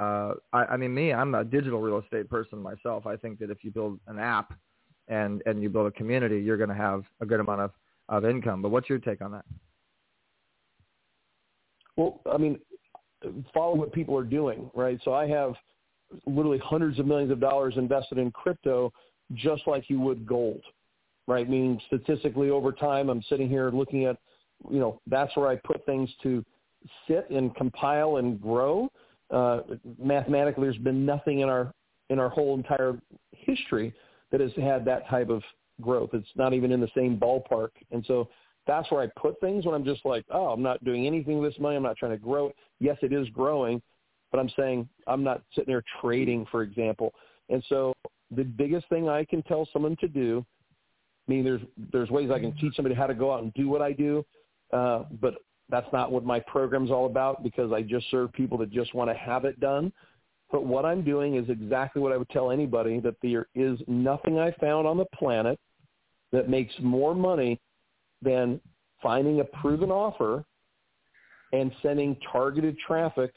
Uh, I, I mean, me, I'm a digital real estate person myself. I think that if you build an app and and you build a community, you're going to have a good amount of of income. But what's your take on that? Well, I mean, follow what people are doing, right? So I have literally hundreds of millions of dollars invested in crypto just like you would gold, right? Meaning statistically over time, I'm sitting here looking at, you know, that's where I put things to sit and compile and grow. Uh, mathematically, there's been nothing in our in our whole entire history that has had that type of growth. It's not even in the same ballpark. And so that's where I put things when I'm just like, oh, I'm not doing anything with this money. I'm not trying to grow it. Yes, it is growing, but I'm saying I'm not sitting there trading, for example. And so the biggest thing I can tell someone to do, I mean, there's there's ways I can teach somebody how to go out and do what I do, uh, but that's not what my program's all about because I just serve people that just want to have it done. But what I'm doing is exactly what I would tell anybody that there is nothing I found on the planet that makes more money than finding a proven offer and sending targeted traffic,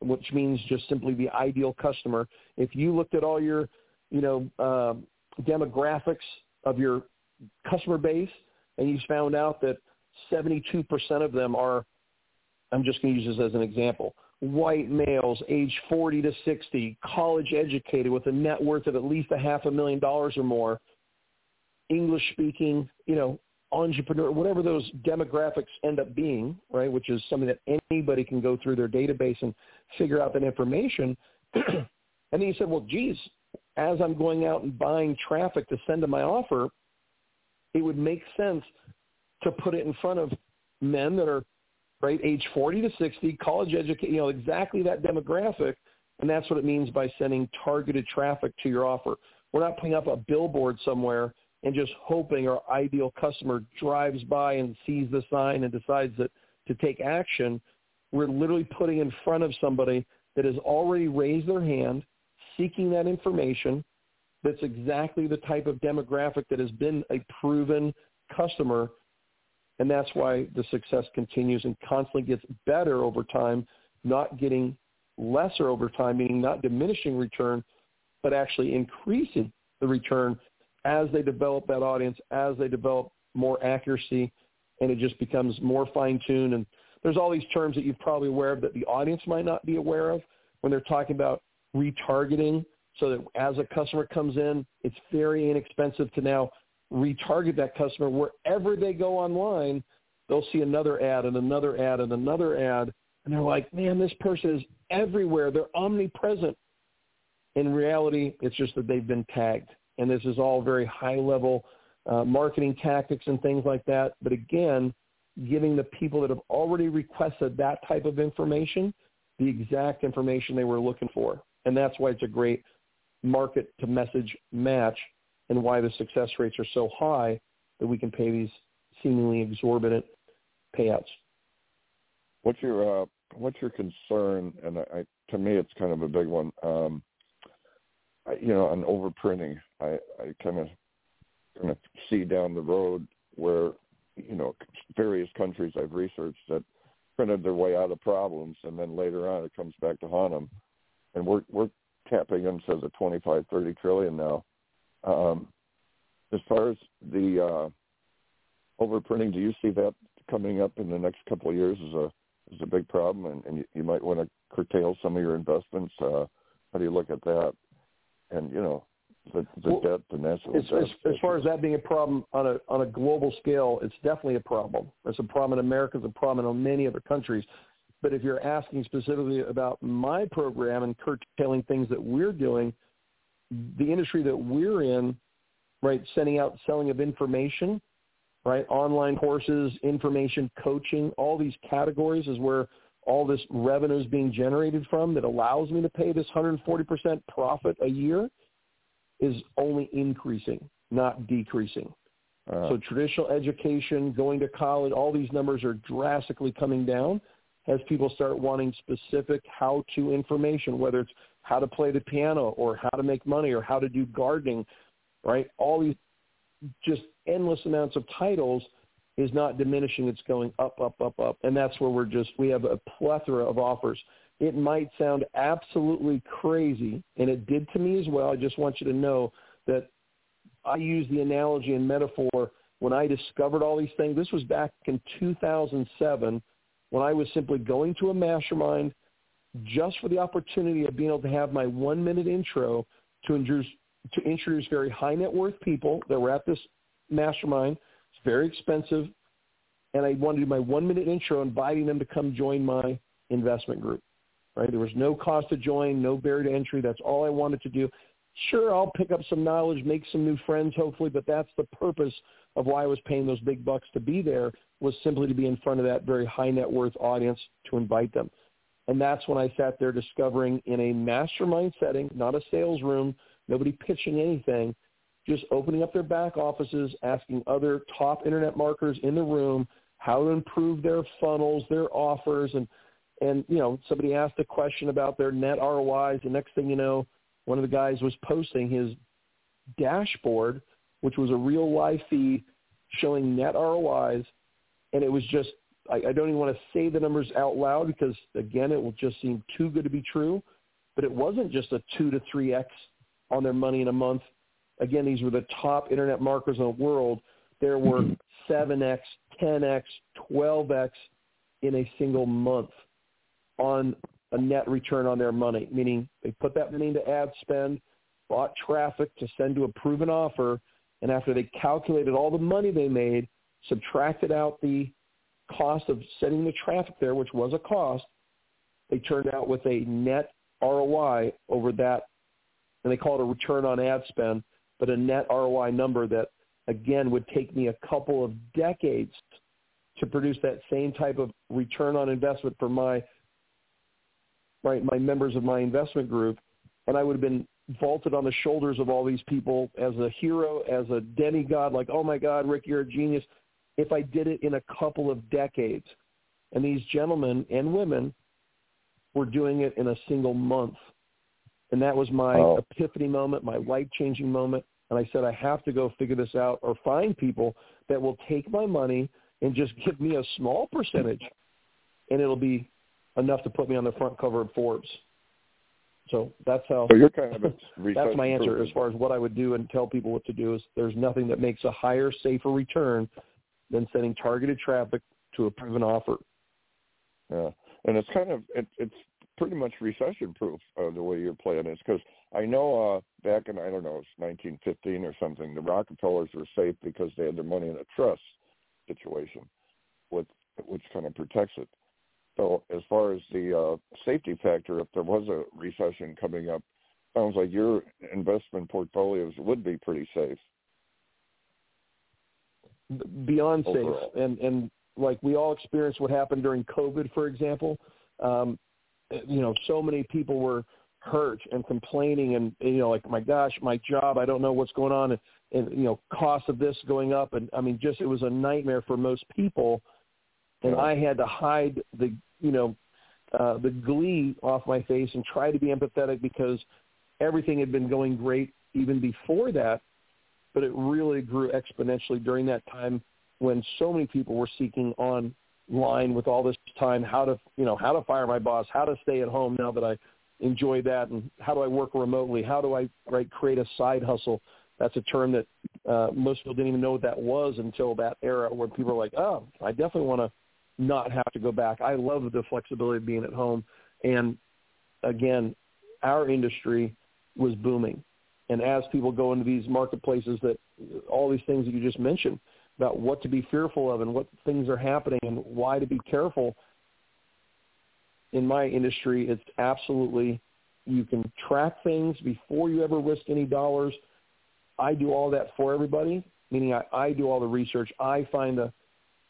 which means just simply the ideal customer. If you looked at all your, you know, uh, demographics of your customer base and you found out that 72% of them are, I'm just going to use this as an example, white males age 40 to 60, college educated with a net worth of at least a half a million dollars or more, English speaking, you know, entrepreneur, whatever those demographics end up being, right, which is something that anybody can go through their database and figure out that information. and then you said, well, geez, as I'm going out and buying traffic to send to my offer, it would make sense to put it in front of men that are right age 40 to 60, college educated, you know, exactly that demographic. And that's what it means by sending targeted traffic to your offer. We're not putting up a billboard somewhere and just hoping our ideal customer drives by and sees the sign and decides that to take action. We're literally putting in front of somebody that has already raised their hand, seeking that information. That's exactly the type of demographic that has been a proven customer. And that's why the success continues and constantly gets better over time, not getting lesser over time, meaning not diminishing return, but actually increasing the return as they develop that audience, as they develop more accuracy, and it just becomes more fine-tuned. And there's all these terms that you're probably aware of that the audience might not be aware of when they're talking about retargeting so that as a customer comes in, it's very inexpensive to now retarget that customer wherever they go online. They'll see another ad and another ad and another ad, and they're like, man, this person is everywhere. They're omnipresent. In reality, it's just that they've been tagged and this is all very high level uh, marketing tactics and things like that. But again, giving the people that have already requested that type of information the exact information they were looking for. And that's why it's a great market to message match and why the success rates are so high that we can pay these seemingly exorbitant payouts. What's your uh, what's your concern? And I, to me, it's kind of a big one. Um, I, you know, on overprinting, I, I kind of kind of see down the road where you know various countries I've researched that printed their way out of problems, and then later on it comes back to haunt them. And we're we're tapping into the 25, 30 trillion now. Um, as far as the uh, overprinting, do you see that coming up in the next couple of years as a as a big problem, and, and you, you might want to curtail some of your investments? Uh, how do you look at that? And you know, the, the well, debt, the national as, debt. As, as far as that being a problem on a on a global scale, it's definitely a problem. It's a problem in America. It's a problem in many other countries. But if you're asking specifically about my program and curtailing things that we're doing, the industry that we're in, right, sending out selling of information, right, online courses, information, coaching, all these categories is where all this revenue is being generated from that allows me to pay this 140% profit a year is only increasing, not decreasing. Uh, so traditional education, going to college, all these numbers are drastically coming down as people start wanting specific how-to information, whether it's how to play the piano or how to make money or how to do gardening, right? All these just endless amounts of titles is not diminishing. It's going up, up, up, up. And that's where we're just, we have a plethora of offers. It might sound absolutely crazy, and it did to me as well. I just want you to know that I use the analogy and metaphor when I discovered all these things. This was back in 2007 when I was simply going to a mastermind just for the opportunity of being able to have my one-minute intro to introduce, to introduce very high net worth people that were at this mastermind. It's very expensive. And I wanted to do my one-minute intro inviting them to come join my investment group right? There was no cost to join, no barrier to entry. That's all I wanted to do. Sure, I'll pick up some knowledge, make some new friends, hopefully, but that's the purpose of why I was paying those big bucks to be there was simply to be in front of that very high net worth audience to invite them. And that's when I sat there discovering in a mastermind setting, not a sales room, nobody pitching anything, just opening up their back offices, asking other top internet marketers in the room how to improve their funnels, their offers, and – and you know somebody asked a question about their net ROIs. The next thing you know, one of the guys was posting his dashboard, which was a real live feed showing net ROIs, and it was just I, I don't even want to say the numbers out loud because again it will just seem too good to be true. But it wasn't just a two to three x on their money in a month. Again, these were the top internet marketers in the world. There were mm-hmm. seven x, ten x, twelve x in a single month on a net return on their money, meaning they put that money into ad spend, bought traffic to send to a proven offer, and after they calculated all the money they made, subtracted out the cost of sending the traffic there, which was a cost, they turned out with a net ROI over that, and they call it a return on ad spend, but a net ROI number that, again, would take me a couple of decades to produce that same type of return on investment for my my, my members of my investment group, and I would have been vaulted on the shoulders of all these people as a hero, as a demigod, like, oh my God, Rick, you're a genius, if I did it in a couple of decades. And these gentlemen and women were doing it in a single month. And that was my oh. epiphany moment, my life-changing moment. And I said, I have to go figure this out or find people that will take my money and just give me a small percentage. And it'll be enough to put me on the front cover of Forbes. So that's how. So you're kind of that's my answer as far as what I would do and tell people what to do. Is there's nothing that makes a higher, safer return than sending targeted traffic to a proven offer. Yeah, and it's kind of it, it's pretty much recession proof uh, the way you're playing it. Because I know uh, back in I don't know it's 1915 or something, the Rockefellers were safe because they had their money in a trust situation, with which kind of protects it. So as far as the uh, safety factor, if there was a recession coming up, sounds like your investment portfolios would be pretty safe. Beyond Overall. safe, and and like we all experienced what happened during COVID, for example. Um, you know, so many people were hurt and complaining, and you know, like my gosh, my job, I don't know what's going on, and and you know cost of this going up. And i mean just it was a nightmare for most people. And i had to hide the you know uh the glee off my face and try to be empathetic because everything had been going great even before that but it really grew exponentially during that time when so many people were seeking online with all this time how to you know how to fire my boss how to stay at home now that i enjoy that and how do i work remotely how do i right create a side hustle that's a term that uh, most people didn't even know what that was until that era where people are like, oh, I definitely want to not have to go back. I love the flexibility of being at home. And again, our industry was booming. And as people go into these marketplaces that all these things that you just mentioned about what to be fearful of and what things are happening and why to be careful, in my industry, it's absolutely you can track things before you ever risk any dollars – I do all that for everybody, meaning I, I do all the research. I find the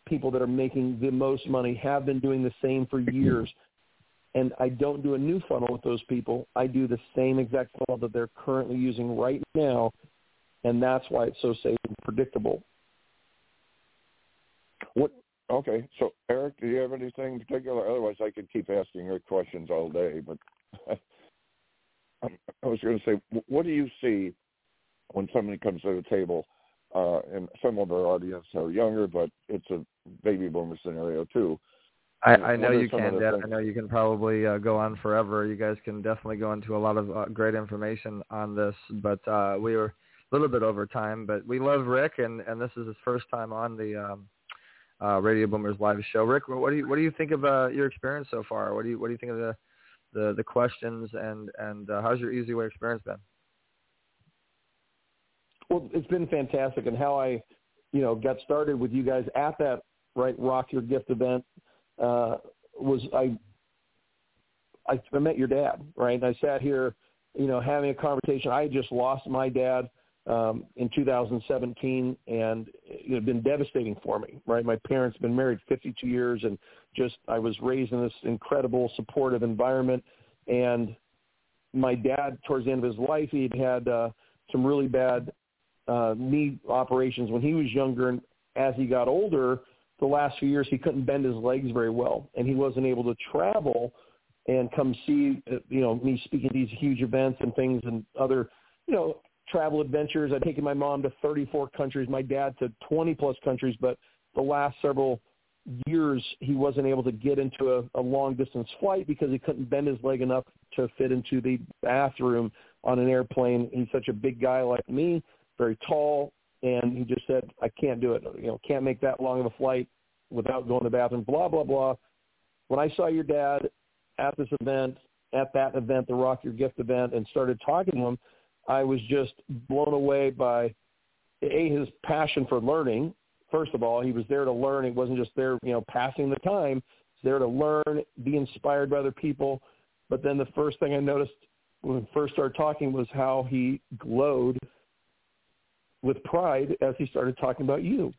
people that are making the most money have been doing the same for years. And I don't do a new funnel with those people. I do the same exact funnel that they're currently using right now. And that's why it's so safe and predictable. What? Okay. So, Eric, do you have anything in particular? Otherwise, I could keep asking your questions all day. But I was going to say, what do you see when somebody comes to the table, uh, and some of our audience are younger, but it's a baby boomer scenario too. I, I know you can, Deb. I know you can probably uh, go on forever. You guys can definitely go into a lot of uh, great information on this, but uh, we were a little bit over time. But we love Rick, and, and this is his first time on the um, uh, Radio Boomers live show. Rick, what do you what do you think of uh, your experience so far? What do you what do you think of the the, the questions and and uh, how's your eZWay experience been? Well, it's been fantastic, and how I, you know, got started with you guys at that right Rock Your Gift event uh, was I. I I met your dad, right? And I sat here, you know, having a conversation. I had just lost my dad um, in 2017, and it had been devastating for me, right? My parents had been married 52 years, and just I was raised in this incredible supportive environment. And my dad, towards the end of his life, he'd had uh, some really bad uh, knee operations when he was younger, and as he got older, the last few years he couldn't bend his legs very well, and he wasn't able to travel and come see uh, you know me speaking at these huge events and things and other you know travel adventures. I've taken my mom to 34 countries, my dad to 20 plus countries, but the last several years he wasn't able to get into a, a long distance flight because he couldn't bend his leg enough to fit into the bathroom on an airplane. He's such a big guy like me very tall, and he just said, I can't do it. You know, can't make that long of a flight without going to the bathroom, blah, blah, blah. When I saw your dad at this event, at that event, the Rock Your Gift event, and started talking to him, I was just blown away by, A, his passion for learning. First of all, he was there to learn. He wasn't just there, you know, passing the time. He's there to learn, be inspired by other people. But then the first thing I noticed when we first started talking was how he glowed with pride as he started talking about you.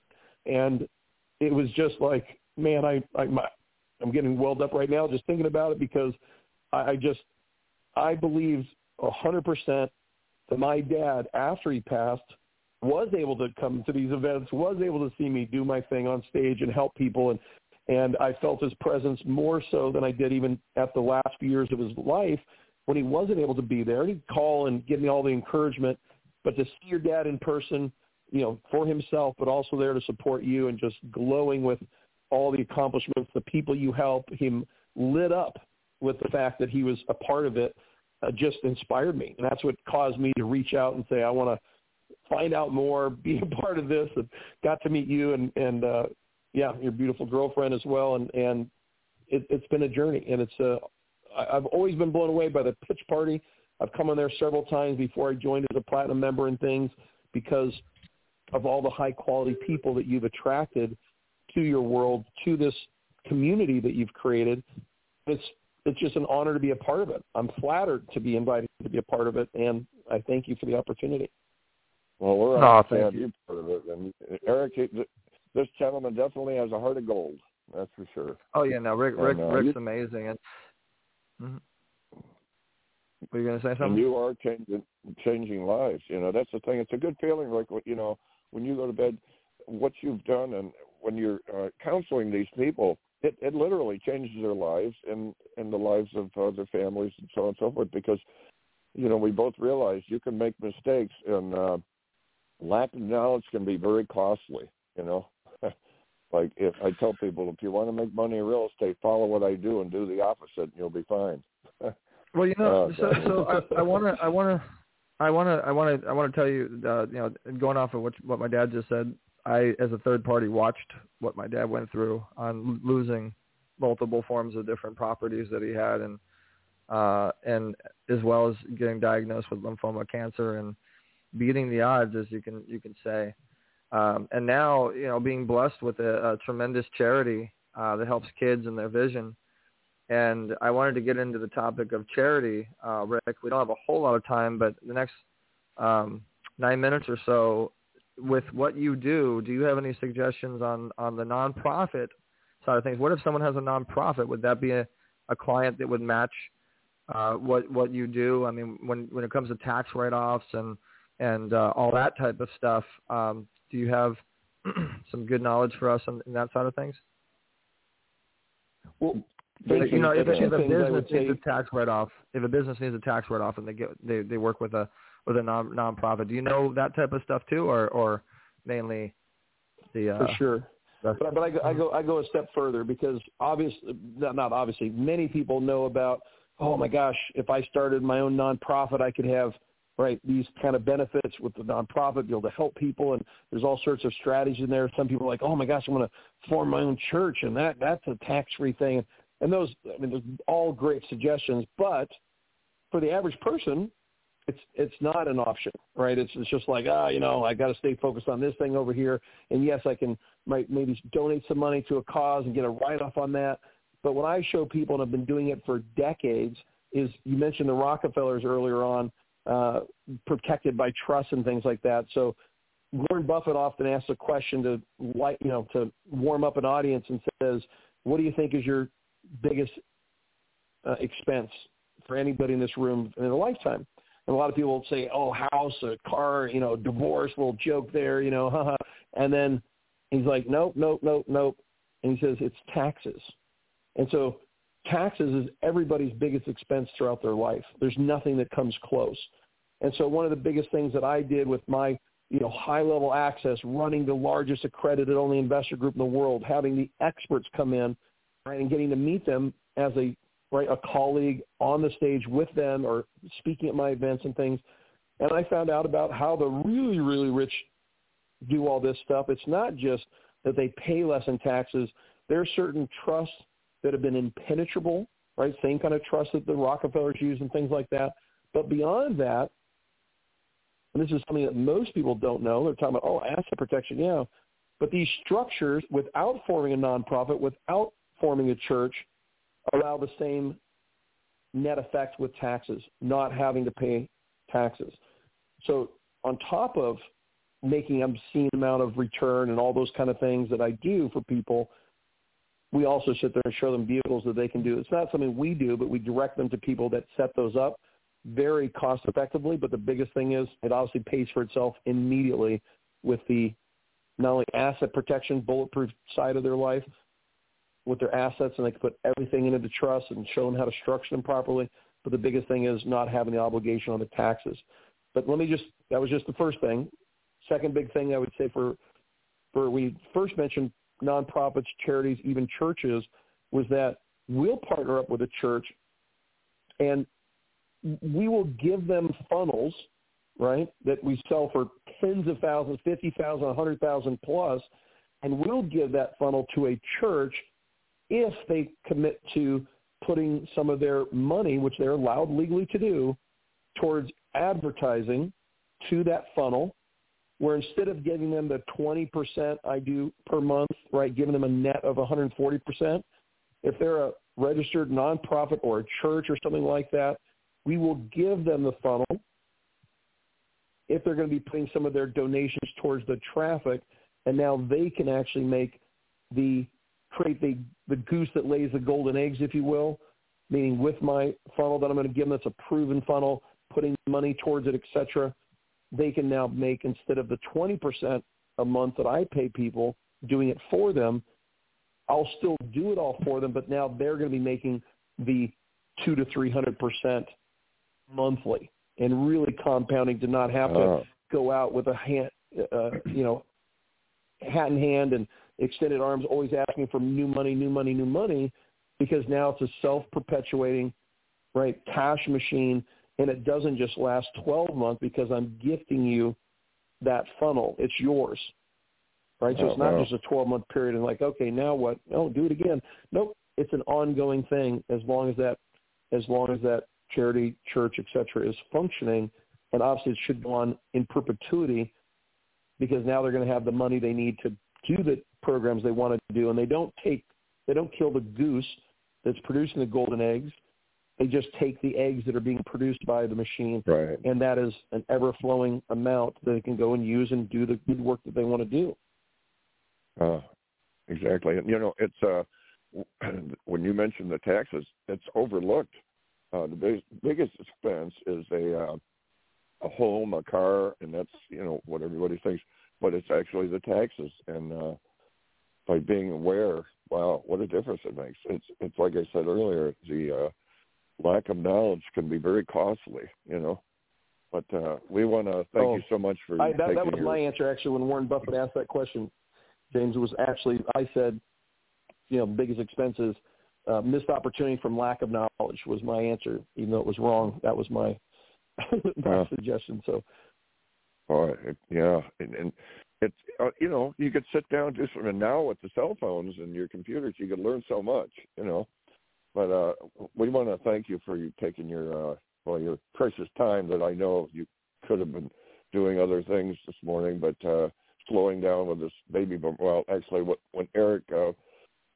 And it was just like, man, I, I I'm getting welled up right now just thinking about it because I, I just I believe a hundred percent that my dad after he passed was able to come to these events, was able to see me do my thing on stage and help people and and I felt his presence more so than I did even at the last few years of his life when he wasn't able to be there. He'd call and give me all the encouragement but to see your dad in person, you know, for himself, but also there to support you and just glowing with all the accomplishments, the people you help, him lit up with the fact that he was a part of it, uh, just inspired me. And that's what caused me to reach out and say, I want to find out more, be a part of this, and got to meet you and, and, uh, yeah, your beautiful girlfriend as well. And, and it, it's been a journey and it's, uh, I've always been blown away by the pitch party I've come on there several times before I joined as a platinum member and things because of all the high quality people that you've attracted to your world, to this community that you've created. It's it's just an honor to be a part of it. I'm flattered to be invited to be a part of it, and I thank you for the opportunity. Well, we're oh, to have you part of it. And Eric, this gentleman definitely has a heart of gold. That's for sure. Oh yeah, no, Rick, Rick, and, uh, Rick's amazing, and mm-hmm. Were you going to say something? And you are changing changing lives. You know, that's the thing. It's a good feeling. Like you know, when you go to bed, what you've done, and when you're uh, counseling these people, it, it literally changes their lives and and the lives of uh, their families and so on and so forth. Because you know, we both realize you can make mistakes, and uh, lack of knowledge can be very costly. You know, like if I tell people, if you want to make money in real estate, follow what I do and do the opposite, and you'll be fine. Well, you know, uh, so so I want to I want to. I want to I want to I want to tell you uh, you know going off of what what my dad just said I as a third party watched what my dad went through on losing multiple forms of different properties that he had and uh and as well as getting diagnosed with lymphoma cancer and beating the odds as you can you can say um, and now, you know, being blessed with a, a tremendous charity uh, that helps kids in their vision. And I wanted to get into the topic of charity, uh, Rick. We don't have a whole lot of time, but the next um, nine minutes or so, with what you do, do you have any suggestions on on the nonprofit side of things? What if someone has a nonprofit? Would that be a, a client that would match uh, what what you do? I mean, when when it comes to tax write-offs and and uh, all that type of stuff, um, do you have some good knowledge for us on, in that side of things? Well, you know, if, if a business needs a tax write-off, if a business needs a tax write-off and they get they they work with a with a non nonprofit, do you know that type of stuff too, or or mainly the uh, for sure. But, but I, go, I go I go a step further because obviously not obviously many people know about oh my gosh if I started my own nonprofit I could have right, these kind of benefits with the nonprofit, be able to help people, and there's all sorts of strategies in there. Some people are like, oh my gosh, I'm going to form my own church, and that that's a tax-free thing. And those, I mean, those all great suggestions, but for the average person, it's it's not an option, right? It's it's just like ah, you know, I got to stay focused on this thing over here, and yes, I can might maybe donate some money to a cause and get a write-off on that. But what I show people, and I've been doing it for decades, is you mentioned the Rockefellers earlier on uh, protected by trust and things like that. So Warren Buffett often asks a question to light, you know, to warm up an audience and says, "What do you think is your biggest uh, expense for anybody in this room in a lifetime?" And a lot of people will say, "Oh, house, a car, you know, divorce." Little joke there, you know, haha. and then he's like, "Nope, nope, nope, nope," and he says, "It's taxes." And so taxes is everybody's biggest expense throughout their life. There's nothing that comes close. And so one of the biggest things that I did with my you know, high level access, running the largest accredited only investor group in the world, having the experts come in, right, and getting to meet them as a right a colleague on the stage with them or speaking at my events and things. And I found out about how the really, really rich do all this stuff. It's not just that they pay less in taxes. There are certain trusts that have been impenetrable, right? Same kind of trust that the Rockefellers use and things like that. But beyond that, and this is something that most people don't know, they're talking about, oh, asset protection, yeah. But these structures, without forming a nonprofit, without forming a church, allow the same net effect with taxes, not having to pay taxes. So on top of making obscene amount of return and all those kind of things that I do for people – we also sit there and show them vehicles that they can do. It's not something we do, but we direct them to people that set those up very cost effectively. But the biggest thing is it obviously pays for itself immediately with the not only asset protection, bulletproof side of their life with their assets, and they can put everything into the trust and show them how to structure them properly. But the biggest thing is not having the obligation on the taxes. But let me just, that was just the first thing. Second big thing I would say for, for we first mentioned nonprofits, charities, even churches, was that we'll partner up with a church and we will give them funnels, right, that we sell for tens of thousands, 50,000, 100,000 plus, and we'll give that funnel to a church if they commit to putting some of their money, which they're allowed legally to do, towards advertising to that funnel where instead of giving them the 20% I do per month, right, giving them a net of 140%, if they're a registered nonprofit or a church or something like that, we will give them the funnel if they're going to be putting some of their donations towards the traffic, and now they can actually make the create the the goose that lays the golden eggs, if you will, meaning with my funnel that I'm going to give them that's a proven funnel, putting money towards it, etc. They can now make instead of the 20% a month that I pay people doing it for them, I'll still do it all for them, but now they're going to be making the two to three hundred percent monthly and really compounding to not have to Oh. go out with a hand, uh, you know, hat in hand and extended arms, always asking for new money, new money, new money, because now it's a self-perpetuating, right, cash machine, and it doesn't just last 12 months because I'm gifting you that funnel. It's yours, right? So Oh, it's not wow. just a 12-month period and like, okay, now what? Oh, do it again. Nope, it's an ongoing thing as long as that, as long as that charity, church, et cetera, is functioning, and obviously it should go on in perpetuity because now they're going to have the money they need to do the programs they want to do, and they don't take, they don't kill the goose that's producing the golden eggs. They just take the eggs that are being produced by the machine, Right. and that is an ever-flowing amount that they can go and use and do the good work that they want to do. Uh, exactly. And you know, it's uh, when you mention the taxes, it's overlooked. Uh, the big, biggest expense is a uh, a home, a car, and that's you know what everybody thinks, but it's actually the taxes. And uh, by being aware, wow, what a difference it makes. It's it's like I said earlier, the uh, lack of knowledge can be very costly. You know. But uh, we want to thank Oh, you so much for I, that, taking that was your my answer actually when Warren Buffett asked that question. James was actually I said, you know, biggest expenses, uh, missed opportunity from lack of knowledge was my answer, even though it was wrong. That was my my Yeah. suggestion. So Oh, yeah, and, and it's uh, you know you could sit down just from and now with the cell phones and your computers you could learn so much, you know. But uh we want to thank you for you taking your uh well your precious time that I know you could have been doing other things this morning, but uh slowing down with this baby boom. Well, actually, what, when Eric uh,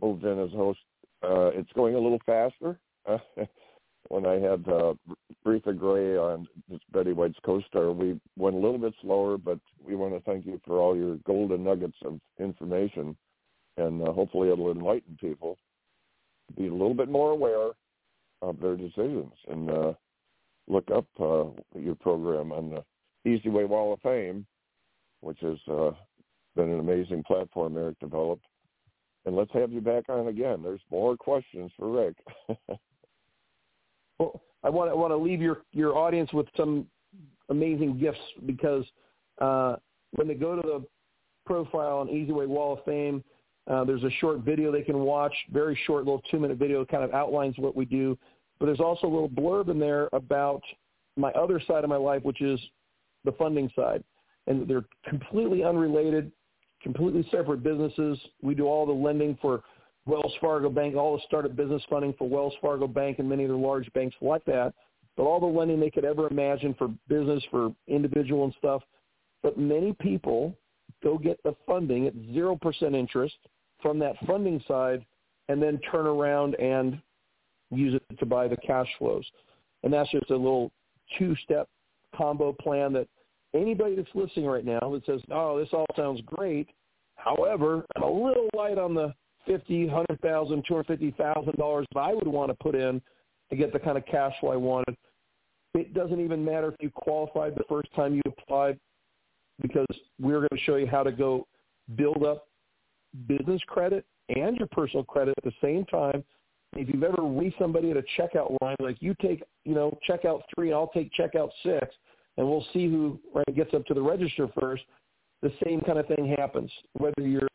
moved in as host, uh it's going a little faster. when I had uh, Gray on Betty White's co-star, we went a little bit slower, but we want to thank you for all your golden nuggets of information, and uh, hopefully it'll enlighten people, be a little bit more aware of their decisions, and uh, look up uh, your program on the eZWay Wall of Fame, which has uh, been an amazing platform Eric developed. And let's have you back on again. There's more questions for Rick. Well, I want to, want to leave your, your audience with some amazing gifts because uh, when they go to the profile on eZWay Wall of Fame, uh, there's a short video they can watch, very short little two-minute video kind of outlines what we do. But there's also a little blurb in there about my other side of my life, which is the funding side. And they're completely unrelated, completely separate businesses. We do all the lending for Wells Fargo Bank, all the startup business funding for Wells Fargo Bank and many of the large banks like that, but all the lending they could ever imagine for business, for individual and stuff. But many people go get the funding at 0% interest from that funding side and then turn around and use it to buy the cash flows. And that's just a little two-step combo plan that anybody that's listening right now that says, oh, this all sounds great. However, I'm a little light on the fifty, hundred thousand, two hundred fifty thousand dollars that I would want to put in to get the kind of cash flow I wanted. It doesn't even matter if you qualified the first time you applied because we're going to show you how to go build up business credit and your personal credit at the same time. If you've ever read somebody at a checkout line, like you take, you know, checkout three, I'll take checkout six, and we'll see who right, gets up to the register first. The same kind of thing happens, whether you're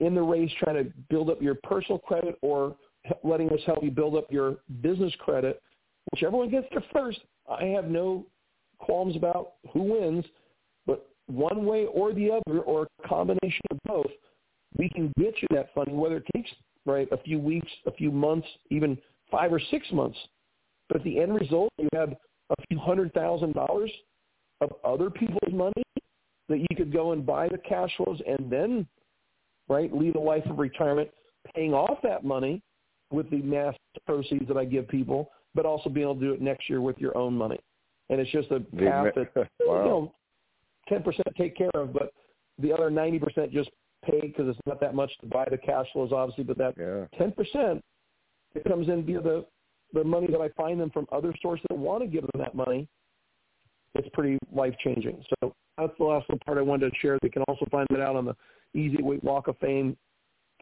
in the race trying to build up your personal credit or letting us help you build up your business credit, whichever one gets there first, I have no qualms about who wins, but one way or the other or a combination of both, we can get you that funding, whether it takes right a few weeks, a few months, even five or six months. But the end result, you have a few hundred thousand dollars of other people's money that you could go and buy the cash flows and then right? Lead a life of retirement, paying off that money with the mass proceeds that I give people, but also being able to do it next year with your own money. And it's just a path that wow. you know, ten percent take care of, but the other ninety percent just pay because it's not that much to buy the cash flows, obviously. But that yeah. ten percent it comes in via the the money that I find them from other sources that want to give them that money, it's pretty life changing. So that's the last little part I wanted to share. They can also find that out on the eZWay Walk of Fame,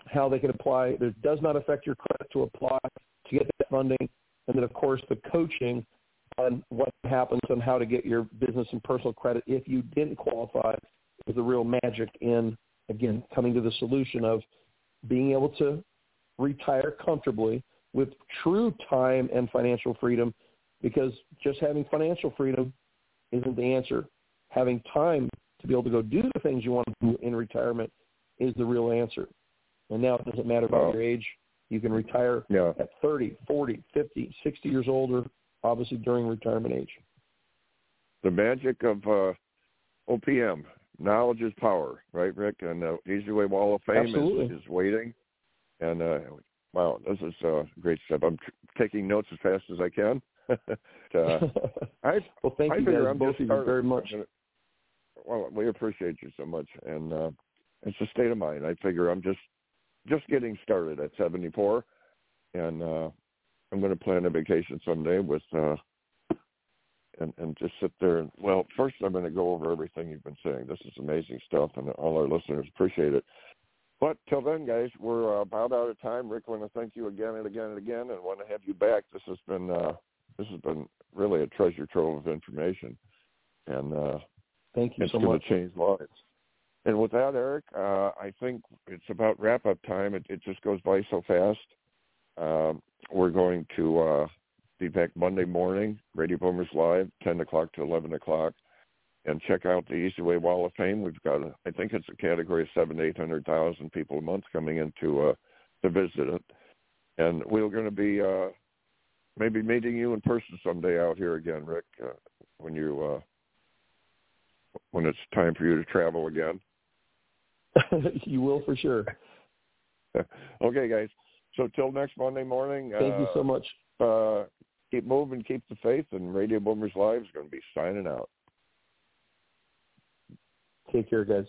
how they can apply. It does not affect your credit to apply to get that funding. And then, of course, the coaching on what happens and how to get your business and personal credit if you didn't qualify is the real magic in, again, coming to the solution of being able to retire comfortably with true time and financial freedom because just having financial freedom isn't the answer. Having time to be able to go do the things you want to do in retirement is the real answer. And now it doesn't matter about your age. You can retire yeah. at 30, 40, 50, 60 years older, obviously during retirement age. The magic of uh, OPM, knowledge is power, right, Rick? And the eZWay Wall of Fame is, is, waiting. And uh, wow, this is a great step. I'm t- taking notes as fast as I can. uh, I, well, thank I you guys, I'm both of you very much. Well, we appreciate you so much, and uh, it's a state of mind. I figure I'm just just getting started at 74, and uh, I'm going to plan a vacation someday with uh, and and just sit there. And, well, first I'm going to go over everything you've been saying. This is amazing stuff, and all our listeners appreciate it. But till then, guys, we're uh, about out of time. Rick, I want to thank you again and again and again, and want to have you back. This has been uh, this has been really a treasure trove of information, and uh, thank you it's so going much. to change lives. And with that, Eric, uh, I think it's about wrap up time. It, it just goes by so fast. Um, we're going to uh, be back Monday morning, Radio Boomers Live, 10 o'clock to 11 o'clock. And check out the eZWay Wall of Fame. We've got, a, I think it's a category of seven to 800,000 people a month coming in to, uh, to visit it. And we're going to be uh, maybe meeting you in person someday out here again, Rick, uh, when you uh, when it's time for you to travel again. you will for sure. okay, guys. So till next Monday morning. Thank uh, you so much. Uh, keep moving, keep the faith, and Radio Boomers Live is going to be signing out. Take care, guys.